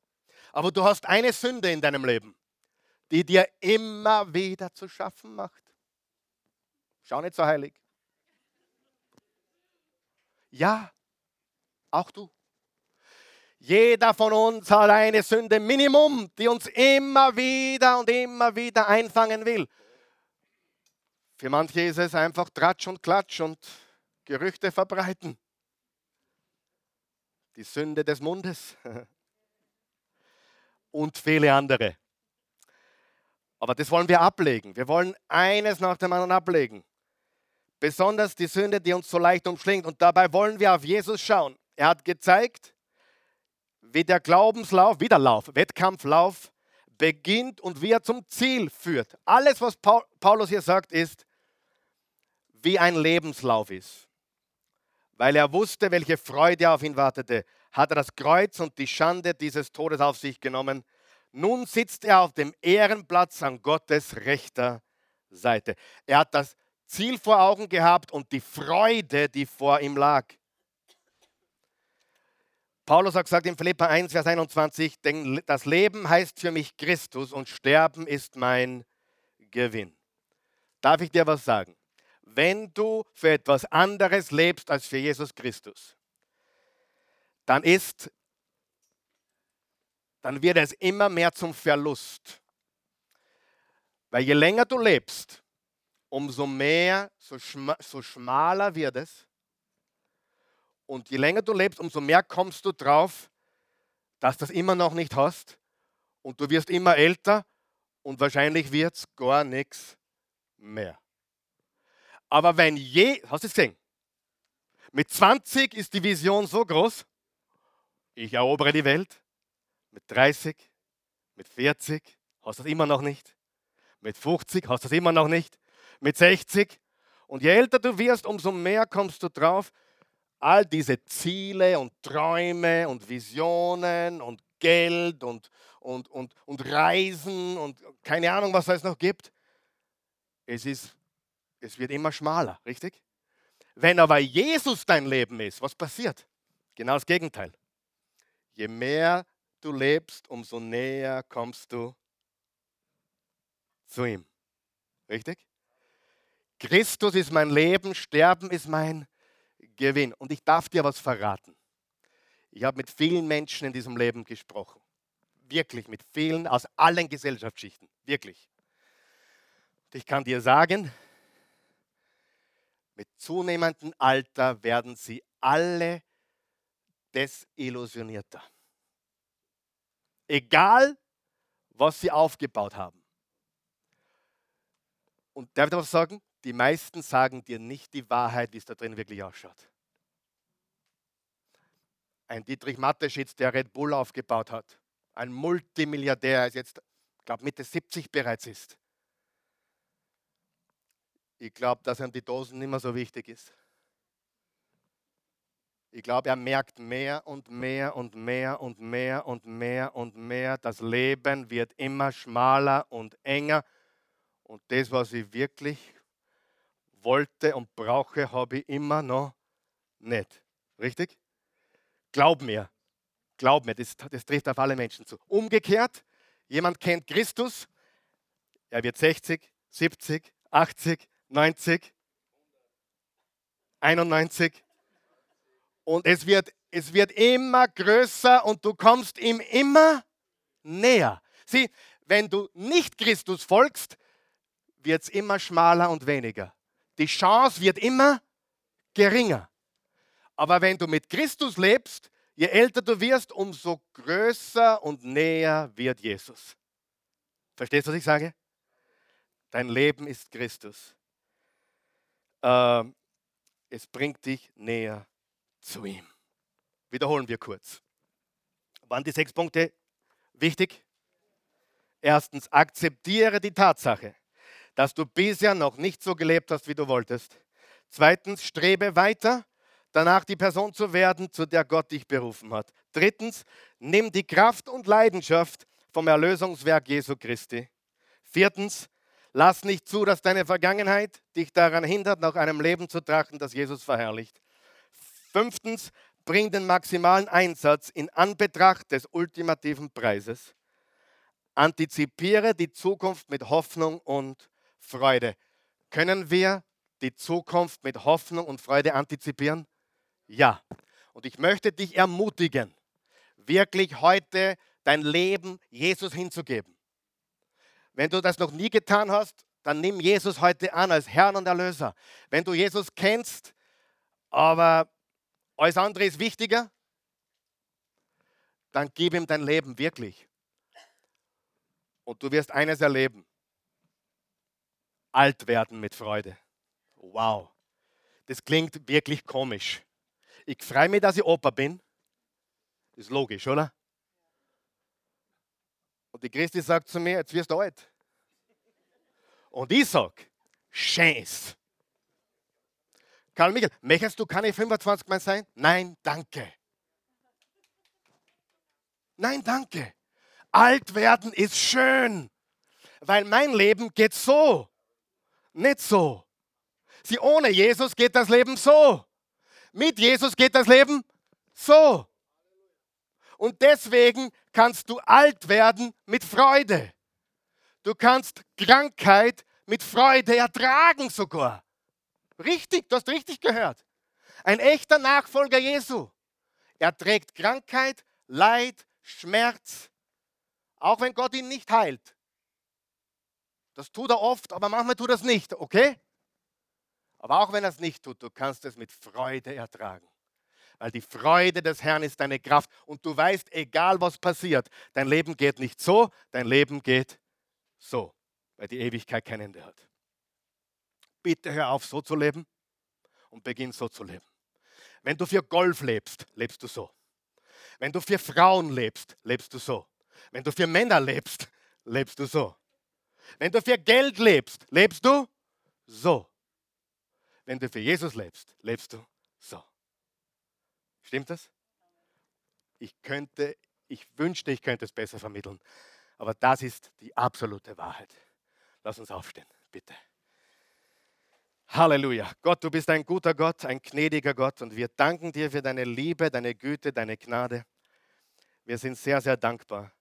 Aber du hast eine Sünde in deinem Leben, die dir immer wieder zu schaffen macht. Schau nicht so heilig. Ja, auch du. Jeder von uns hat eine Sünde Minimum, die uns immer wieder und immer wieder einfangen will. Für manche ist es einfach Tratsch und Klatsch und Gerüchte verbreiten. Die Sünde des Mundes und viele andere. Aber das wollen wir ablegen. Wir wollen eines nach dem anderen ablegen. Besonders die Sünde, die uns so leicht umschlingt. Und dabei wollen wir auf Jesus schauen. Er hat gezeigt, wie der Glaubenslauf, wie Wettkampflauf beginnt und wie er zum Ziel führt. Alles, was Paulus hier sagt, ist, wie ein Lebenslauf ist. Weil er wusste, welche Freude auf ihn wartete, hat er das Kreuz und die Schande dieses Todes auf sich genommen. Nun sitzt er auf dem Ehrenplatz an Gottes rechter Seite. Er hat das Ziel vor Augen gehabt und die Freude, die vor ihm lag. Paulus hat gesagt in Philippa 1, Vers 21, denn das Leben heißt für mich Christus und Sterben ist mein Gewinn. Darf ich dir was sagen? Wenn du für etwas anderes lebst als für Jesus Christus, dann ist, dann wird es immer mehr zum Verlust. Weil je länger du lebst, umso mehr, so, schma so schmaler wird es und je länger du lebst, umso mehr kommst du drauf, dass du das immer noch nicht hast. Und du wirst immer älter und wahrscheinlich wird es gar nichts mehr. Aber wenn je, hast du es gesehen? Mit 20 ist die Vision so groß, ich erobere die Welt. Mit 30, mit 40 hast du das immer noch nicht. Mit 50 hast du das immer noch nicht. Mit 60. Und je älter du wirst, umso mehr kommst du drauf, all diese Ziele und Träume und Visionen und Geld und, und, und, und Reisen und keine Ahnung, was es noch gibt, es, ist, es wird immer schmaler, richtig? Wenn aber Jesus dein Leben ist, was passiert? Genau das Gegenteil. Je mehr du lebst, umso näher kommst du zu ihm. Richtig? Christus ist mein Leben, Sterben ist mein Gewinn. Und ich darf dir was verraten. Ich habe mit vielen Menschen in diesem Leben gesprochen. Wirklich mit vielen aus allen Gesellschaftsschichten. Wirklich. Und ich kann dir sagen, mit zunehmendem Alter werden sie alle desillusionierter. Egal, was sie aufgebaut haben. Und darf ich was sagen? Die meisten sagen dir nicht die Wahrheit, wie es da drin wirklich ausschaut. Ein Dietrich Mateschitz, der Red Bull aufgebaut hat, ein Multimilliardär, ist jetzt ich glaube Mitte 70 bereits ist. Ich glaube, dass ihm die Dosen nicht mehr so wichtig ist. Ich glaube, er merkt mehr und mehr und mehr und mehr und mehr und mehr. Das Leben wird immer schmaler und enger. Und das, was ich wirklich wollte und brauche, habe ich immer noch nicht. Richtig? Glaub mir. Glaub mir, das, das trifft auf alle Menschen zu. Umgekehrt, jemand kennt Christus, er wird 60, 70, 80, 90, 91 und es wird, es wird immer größer und du kommst ihm immer näher. Sieh, wenn du nicht Christus folgst, wird es immer schmaler und weniger. Die Chance wird immer geringer. Aber wenn du mit Christus lebst, je älter du wirst, umso größer und näher wird Jesus. Verstehst du, was ich sage? Dein Leben ist Christus. Ähm, es bringt dich näher zu ihm. Wiederholen wir kurz. Waren die sechs Punkte wichtig? Erstens, akzeptiere die Tatsache, dass du bisher noch nicht so gelebt hast, wie du wolltest. Zweitens, strebe weiter, danach die Person zu werden, zu der Gott dich berufen hat. Drittens, nimm die Kraft und Leidenschaft vom Erlösungswerk Jesu Christi. Viertens, lass nicht zu, dass deine Vergangenheit dich daran hindert, nach einem Leben zu trachten, das Jesus verherrlicht. Fünftens, bring den maximalen Einsatz in Anbetracht des ultimativen Preises. Antizipiere die Zukunft mit Hoffnung und Freude. Können wir die Zukunft mit Hoffnung und Freude antizipieren? Ja. Und ich möchte dich ermutigen, wirklich heute dein Leben Jesus hinzugeben. Wenn du das noch nie getan hast, dann nimm Jesus heute an als Herrn und Erlöser. Wenn du Jesus kennst, aber alles andere ist wichtiger, dann gib ihm dein Leben wirklich. Und du wirst eines erleben. Alt werden mit Freude. Wow. Das klingt wirklich komisch. Ich freue mich, dass ich Opa bin. Ist logisch, oder? Und die Christi sagt zu mir, jetzt wirst du alt. Und ich sage, Chance. Karl Michael, möchtest du keine 25 mehr sein? Nein, danke. Nein, danke. Alt werden ist schön, weil mein Leben geht so, nicht so. Sie ohne Jesus geht das Leben so. Mit Jesus geht das Leben so. Und deswegen kannst du alt werden mit Freude. Du kannst Krankheit mit Freude ertragen sogar. Richtig, du hast richtig gehört. Ein echter Nachfolger Jesu. Er trägt Krankheit, Leid, Schmerz, auch wenn Gott ihn nicht heilt. Das tut er oft, aber manchmal tut er es nicht, okay? Aber auch wenn er es nicht tut, du kannst es mit Freude ertragen. Weil die Freude des Herrn ist deine Kraft. Und du weißt, egal was passiert, dein Leben geht nicht so, dein Leben geht so, weil die Ewigkeit kein Ende hat bitte hör auf, so zu leben und beginn so zu leben. Wenn du für Golf lebst, lebst du so. Wenn du für Frauen lebst, lebst du so. Wenn du für Männer lebst, lebst du so. Wenn du für Geld lebst, lebst du so. Wenn du für Jesus lebst, lebst du so. Stimmt das? Ich könnte, ich wünschte, ich könnte es besser vermitteln. Aber das ist die absolute Wahrheit. Lass uns aufstehen, bitte. Halleluja. Gott, du bist ein guter Gott, ein gnädiger Gott und wir danken dir für deine Liebe, deine Güte, deine Gnade. Wir sind sehr, sehr dankbar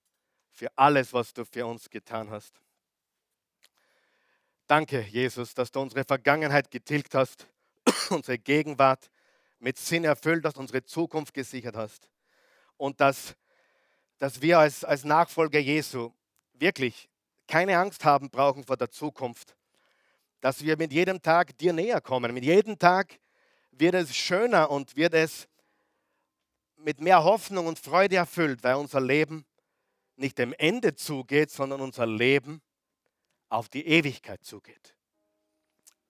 für alles, was du für uns getan hast. Danke, Jesus, dass du unsere Vergangenheit getilgt hast, unsere Gegenwart mit Sinn erfüllt hast, unsere Zukunft gesichert hast. Und dass, dass wir als, als Nachfolger Jesu wirklich keine Angst haben brauchen vor der Zukunft, dass wir mit jedem Tag dir näher kommen. Mit jedem Tag wird es schöner und wird es mit mehr Hoffnung und Freude erfüllt, weil unser Leben nicht dem Ende zugeht, sondern unser Leben auf die Ewigkeit zugeht.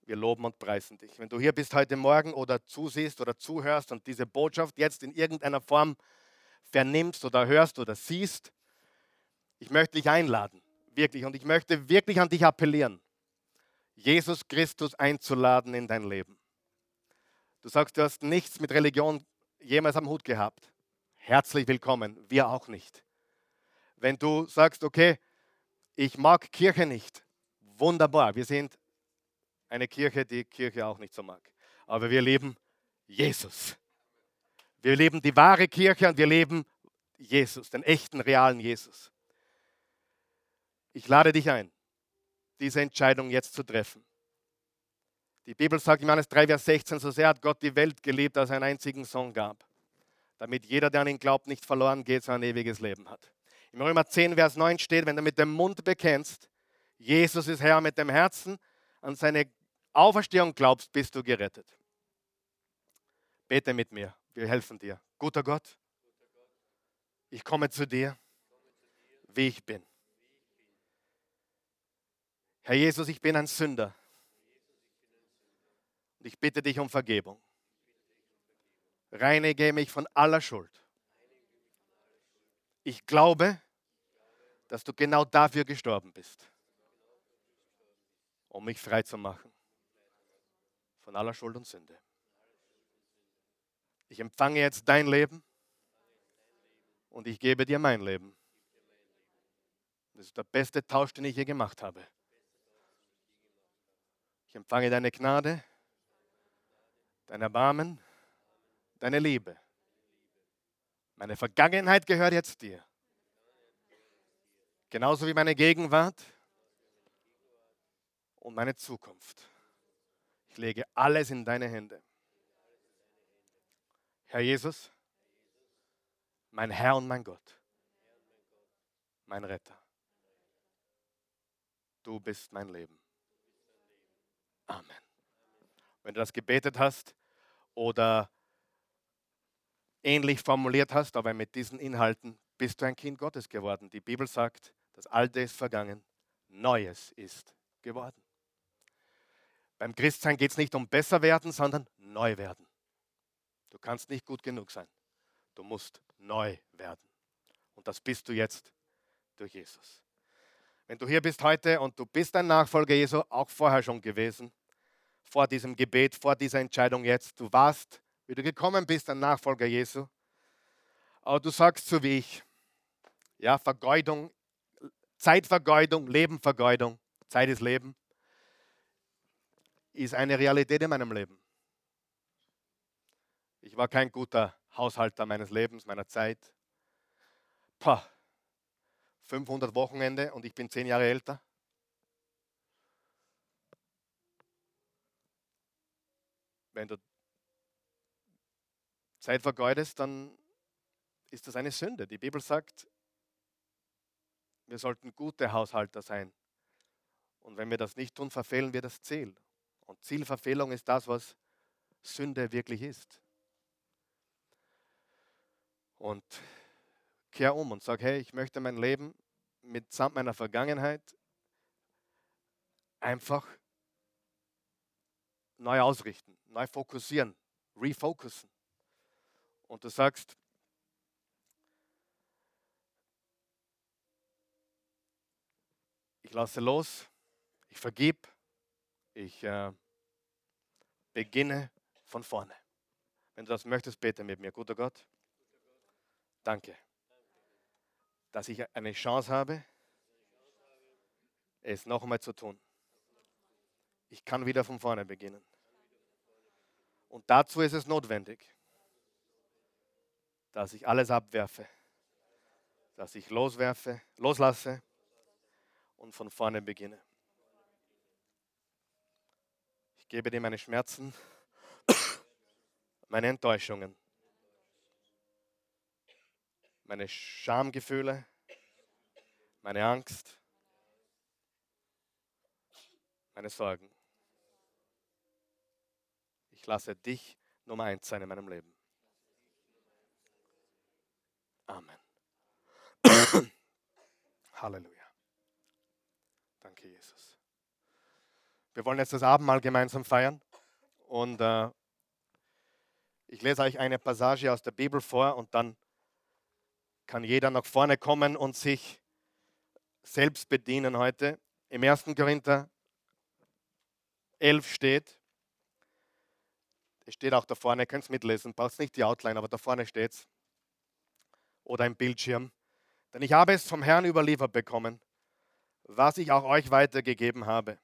Wir loben und preisen dich. Wenn du hier bist heute Morgen oder zusiehst oder zuhörst und diese Botschaft jetzt in irgendeiner Form vernimmst oder hörst oder siehst, ich möchte dich einladen wirklich, und ich möchte wirklich an dich appellieren, Jesus Christus einzuladen in dein Leben. Du sagst, du hast nichts mit Religion jemals am Hut gehabt. Herzlich willkommen, wir auch nicht. Wenn du sagst, okay, ich mag Kirche nicht, wunderbar, wir sind eine Kirche, die Kirche auch nicht so mag. Aber wir leben Jesus. Wir leben die wahre Kirche und wir leben Jesus, den echten, realen Jesus. Ich lade dich ein, diese Entscheidung jetzt zu treffen. Die Bibel sagt in Johannes 3, Vers 16, so sehr hat Gott die Welt geliebt, dass er einen einzigen Sohn gab, damit jeder, der an ihn glaubt, nicht verloren geht, sondern ein ewiges Leben hat. Im Römer 10, Vers 9 steht, wenn du mit dem Mund bekennst, Jesus ist Herr, mit dem Herzen an seine Auferstehung glaubst, bist du gerettet. Bete mit mir, wir helfen dir. Guter Gott, ich komme zu dir, wie ich bin. Herr Jesus, ich bin ein Sünder. Und ich bitte dich um Vergebung. Reinige mich von aller Schuld. Ich glaube, dass du genau dafür gestorben bist, um mich frei zu machen von aller Schuld und Sünde. Ich empfange jetzt dein Leben und ich gebe dir mein Leben. Das ist der beste Tausch, den ich je gemacht habe. Empfange deine Gnade, dein Erbarmen, deine Liebe. Meine Vergangenheit gehört jetzt dir. Genauso wie meine Gegenwart und meine Zukunft. Ich lege alles in deine Hände. Herr Jesus, mein Herr und mein Gott, mein Retter. Du bist mein Leben. Amen. Wenn du das gebetet hast oder ähnlich formuliert hast, aber mit diesen Inhalten bist du ein Kind Gottes geworden. Die Bibel sagt, das Alte ist vergangen, Neues ist geworden. Beim Christsein geht es nicht um besser werden, sondern neu werden. Du kannst nicht gut genug sein. Du musst neu werden. Und das bist du jetzt durch Jesus. Wenn du hier bist heute und du bist ein Nachfolger Jesu, auch vorher schon gewesen, vor diesem Gebet, vor dieser Entscheidung jetzt, du warst, wie du gekommen bist, ein Nachfolger Jesu, aber du sagst so wie ich, ja, Vergeudung, Zeitvergeudung, Lebenvergeudung, Zeit ist Leben, ist eine Realität in meinem Leben. Ich war kein guter Haushalter meines Lebens, meiner Zeit. Pah, 500 Wochenende und ich bin zehn Jahre älter. Wenn du Zeit vergeudest, dann ist das eine Sünde. Die Bibel sagt, wir sollten gute Haushalter sein. Und wenn wir das nicht tun, verfehlen wir das Ziel. Und Zielverfehlung ist das, was Sünde wirklich ist. Und kehr um und sag, hey, ich möchte mein Leben mitsamt meiner Vergangenheit einfach neu ausrichten, neu fokussieren, refokussen. Und du sagst, ich lasse los, ich vergib, ich äh, beginne von vorne. Wenn du das möchtest, bete mit mir. Guter Gott, danke dass ich eine Chance habe, es noch einmal zu tun. Ich kann wieder von vorne beginnen. Und dazu ist es notwendig, dass ich alles abwerfe, dass ich loswerfe, loslasse und von vorne beginne. Ich gebe dir meine Schmerzen, meine Enttäuschungen, meine Schamgefühle, meine Angst, meine Sorgen. Ich lasse dich Nummer eins sein in meinem Leben. Amen. Halleluja. Danke, Jesus. Wir wollen jetzt das Abendmahl gemeinsam feiern und äh, ich lese euch eine Passage aus der Bibel vor und dann kann jeder nach vorne kommen und sich selbst bedienen heute. Im 1. Korinther 11 steht, es steht auch da vorne, ihr könnt es mitlesen, braucht nicht die Outline, aber da vorne steht es. Oder im Bildschirm. Denn ich habe es vom Herrn überliefert bekommen, was ich auch euch weitergegeben habe.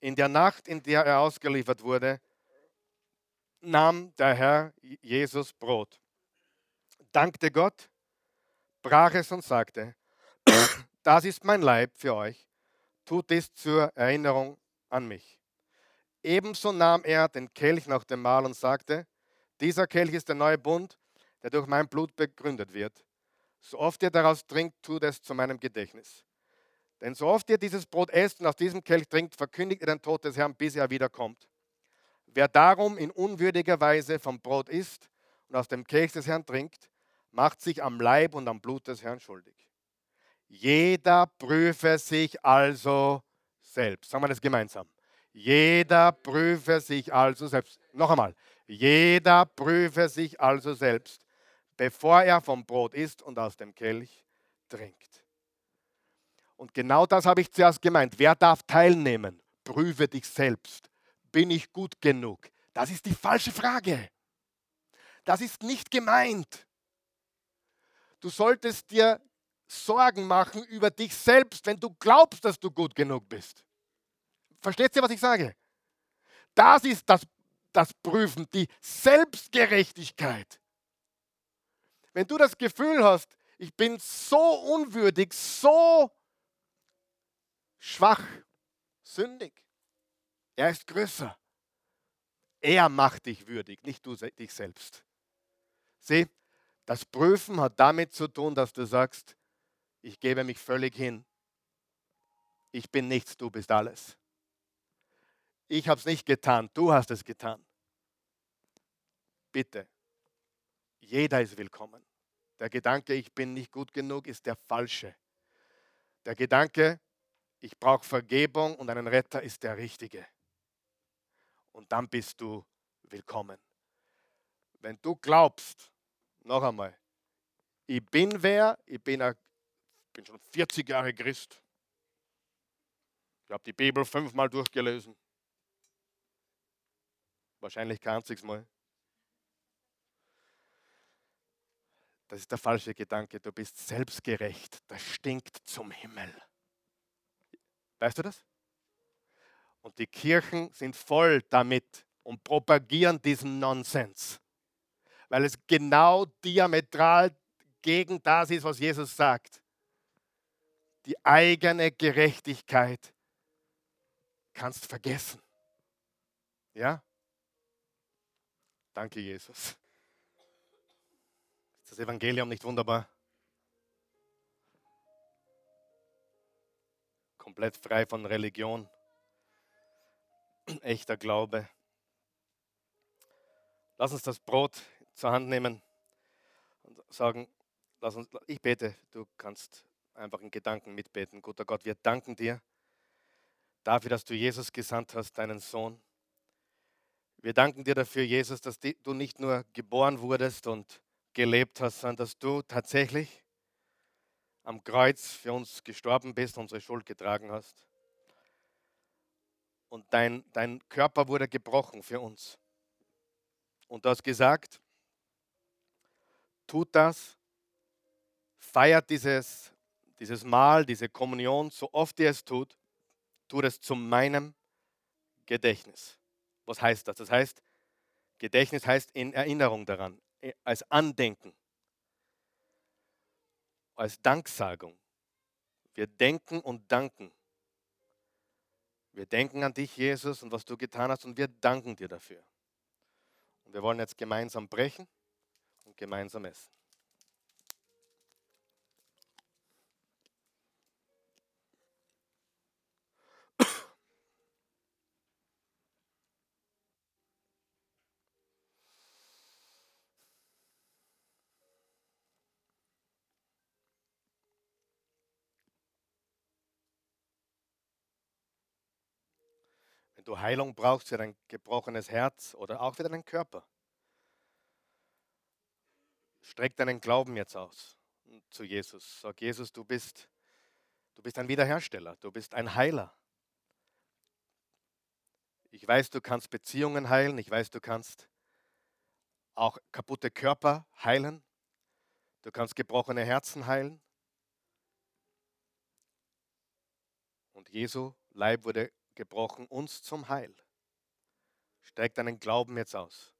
In der Nacht, in der er ausgeliefert wurde, nahm der Herr Jesus Brot, dankte Gott, brach es und sagte, das ist mein Leib für euch, tut dies zur Erinnerung an mich. Ebenso nahm er den Kelch nach dem Mahl und sagte, dieser Kelch ist der neue Bund, der durch mein Blut begründet wird. So oft ihr daraus trinkt, tut es zu meinem Gedächtnis. Denn so oft ihr dieses Brot esst und aus diesem Kelch trinkt, verkündigt ihr den Tod des Herrn, bis er wiederkommt. Wer darum in unwürdiger Weise vom Brot isst und aus dem Kelch des Herrn trinkt, macht sich am Leib und am Blut des Herrn schuldig. Jeder prüfe sich also selbst. Sagen wir das gemeinsam. Jeder prüfe sich also selbst. Noch einmal. Jeder prüfe sich also selbst, bevor er vom Brot isst und aus dem Kelch trinkt. Und genau das habe ich zuerst gemeint. Wer darf teilnehmen? Prüfe dich selbst. Bin ich gut genug? Das ist die falsche Frage. Das ist nicht gemeint. Du solltest dir Sorgen machen über dich selbst, wenn du glaubst, dass du gut genug bist. Versteht ihr, was ich sage? Das ist das, das Prüfen, die Selbstgerechtigkeit. Wenn du das Gefühl hast, ich bin so unwürdig, so schwach, sündig, er ist größer. Er macht dich würdig, nicht du dich selbst. Sieh, das Prüfen hat damit zu tun, dass du sagst, ich gebe mich völlig hin. Ich bin nichts, du bist alles. Ich habe es nicht getan, du hast es getan. Bitte, jeder ist willkommen. Der Gedanke, ich bin nicht gut genug, ist der falsche. Der Gedanke, ich brauche Vergebung und einen Retter, ist der richtige. Und dann bist du willkommen. Wenn du glaubst, noch einmal, ich bin wer, ich bin, ein, bin schon 40 Jahre Christ. Ich habe die Bibel fünfmal durchgelesen. Wahrscheinlich kein einziges Mal. Das ist der falsche Gedanke. Du bist selbstgerecht. Das stinkt zum Himmel. Weißt du das? Und die Kirchen sind voll damit und propagieren diesen Nonsens, weil es genau diametral gegen das ist, was Jesus sagt. Die eigene Gerechtigkeit kannst vergessen. Ja? Danke, Jesus. Ist das Evangelium nicht wunderbar? Komplett frei von Religion. Echter Glaube. Lass uns das Brot zur Hand nehmen und sagen, lass uns, ich bete, du kannst einfach in Gedanken mitbeten. Guter Gott, wir danken dir dafür, dass du Jesus gesandt hast, deinen Sohn wir danken dir dafür, Jesus, dass du nicht nur geboren wurdest und gelebt hast, sondern dass du tatsächlich am Kreuz für uns gestorben bist, unsere Schuld getragen hast. Und dein, dein Körper wurde gebrochen für uns. Und du hast gesagt, tut das, feiert dieses, dieses Mahl, diese Kommunion, so oft ihr es tut, tut es zu meinem Gedächtnis. Was heißt das? Das heißt, Gedächtnis heißt in Erinnerung daran, als Andenken, als Danksagung. Wir denken und danken. Wir denken an dich, Jesus, und was du getan hast, und wir danken dir dafür. Und wir wollen jetzt gemeinsam brechen und gemeinsam essen. Wenn du Heilung brauchst für dein gebrochenes Herz oder auch für deinen Körper, streck deinen Glauben jetzt aus zu Jesus. Sag, Jesus, du bist Du bist ein Wiederhersteller, du bist ein Heiler. Ich weiß, du kannst Beziehungen heilen, ich weiß, du kannst auch kaputte Körper heilen, du kannst gebrochene Herzen heilen. Und Jesu Leib wurde gebrochen, uns zum Heil. Steig deinen Glauben jetzt aus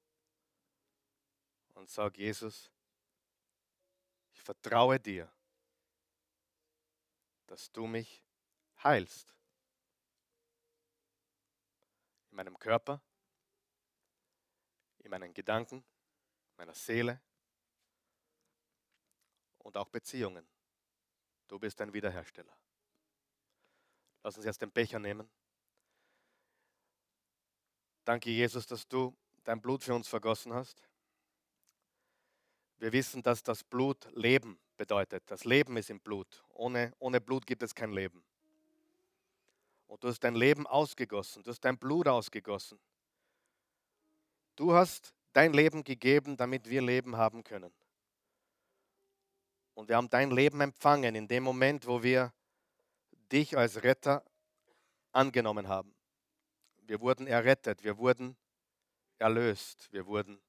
und sag Jesus, ich vertraue dir, dass du mich heilst. In meinem Körper, in meinen Gedanken, meiner Seele und auch Beziehungen. Du bist ein Wiederhersteller. Lass uns jetzt den Becher nehmen. Danke, Jesus, dass du dein Blut für uns vergossen hast. Wir wissen, dass das Blut Leben bedeutet. Das Leben ist im Blut. Ohne, ohne Blut gibt es kein Leben. Und du hast dein Leben ausgegossen, du hast dein Blut ausgegossen. Du hast dein Leben gegeben, damit wir Leben haben können. Und wir haben dein Leben empfangen in dem Moment, wo wir dich als Retter angenommen haben. Wir wurden errettet, wir wurden erlöst, wir wurden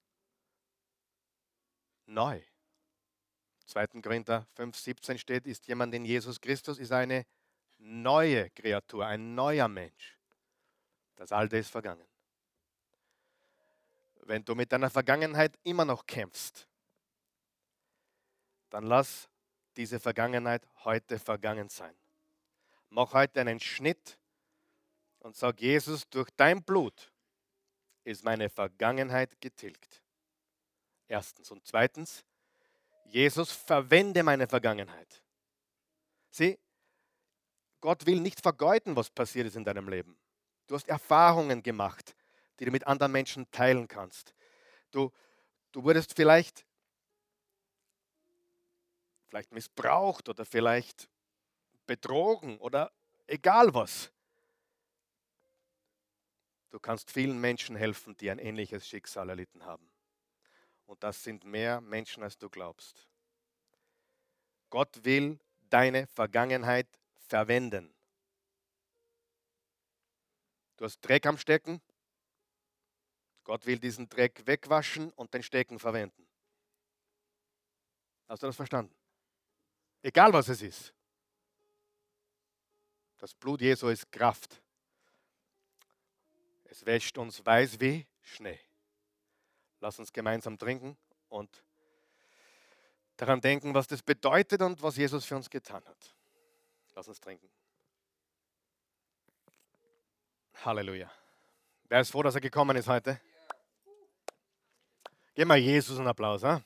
neu. 2. Korinther 5, 17 steht, ist jemand in Jesus Christus, ist eine neue Kreatur, ein neuer Mensch. Das Alte ist vergangen. Wenn du mit deiner Vergangenheit immer noch kämpfst, dann lass diese Vergangenheit heute vergangen sein. Mach heute einen Schnitt und sag, Jesus, durch dein Blut ist meine Vergangenheit getilgt. Erstens. Und zweitens, Jesus, verwende meine Vergangenheit. Sieh, Gott will nicht vergeuden, was passiert ist in deinem Leben. Du hast Erfahrungen gemacht, die du mit anderen Menschen teilen kannst. Du, du wurdest vielleicht, vielleicht missbraucht oder vielleicht betrogen oder egal was. Du kannst vielen Menschen helfen, die ein ähnliches Schicksal erlitten haben. Und das sind mehr Menschen, als du glaubst. Gott will deine Vergangenheit verwenden. Du hast Dreck am Stecken. Gott will diesen Dreck wegwaschen und den Stecken verwenden. Hast du das verstanden? Egal was es ist. Das Blut Jesu ist Kraft. Es wäscht uns weiß wie Schnee. Lass uns gemeinsam trinken und daran denken, was das bedeutet und was Jesus für uns getan hat. Lass uns trinken. Halleluja. Wer ist froh, dass er gekommen ist heute? Gib mal Jesus einen Applaus. Hein?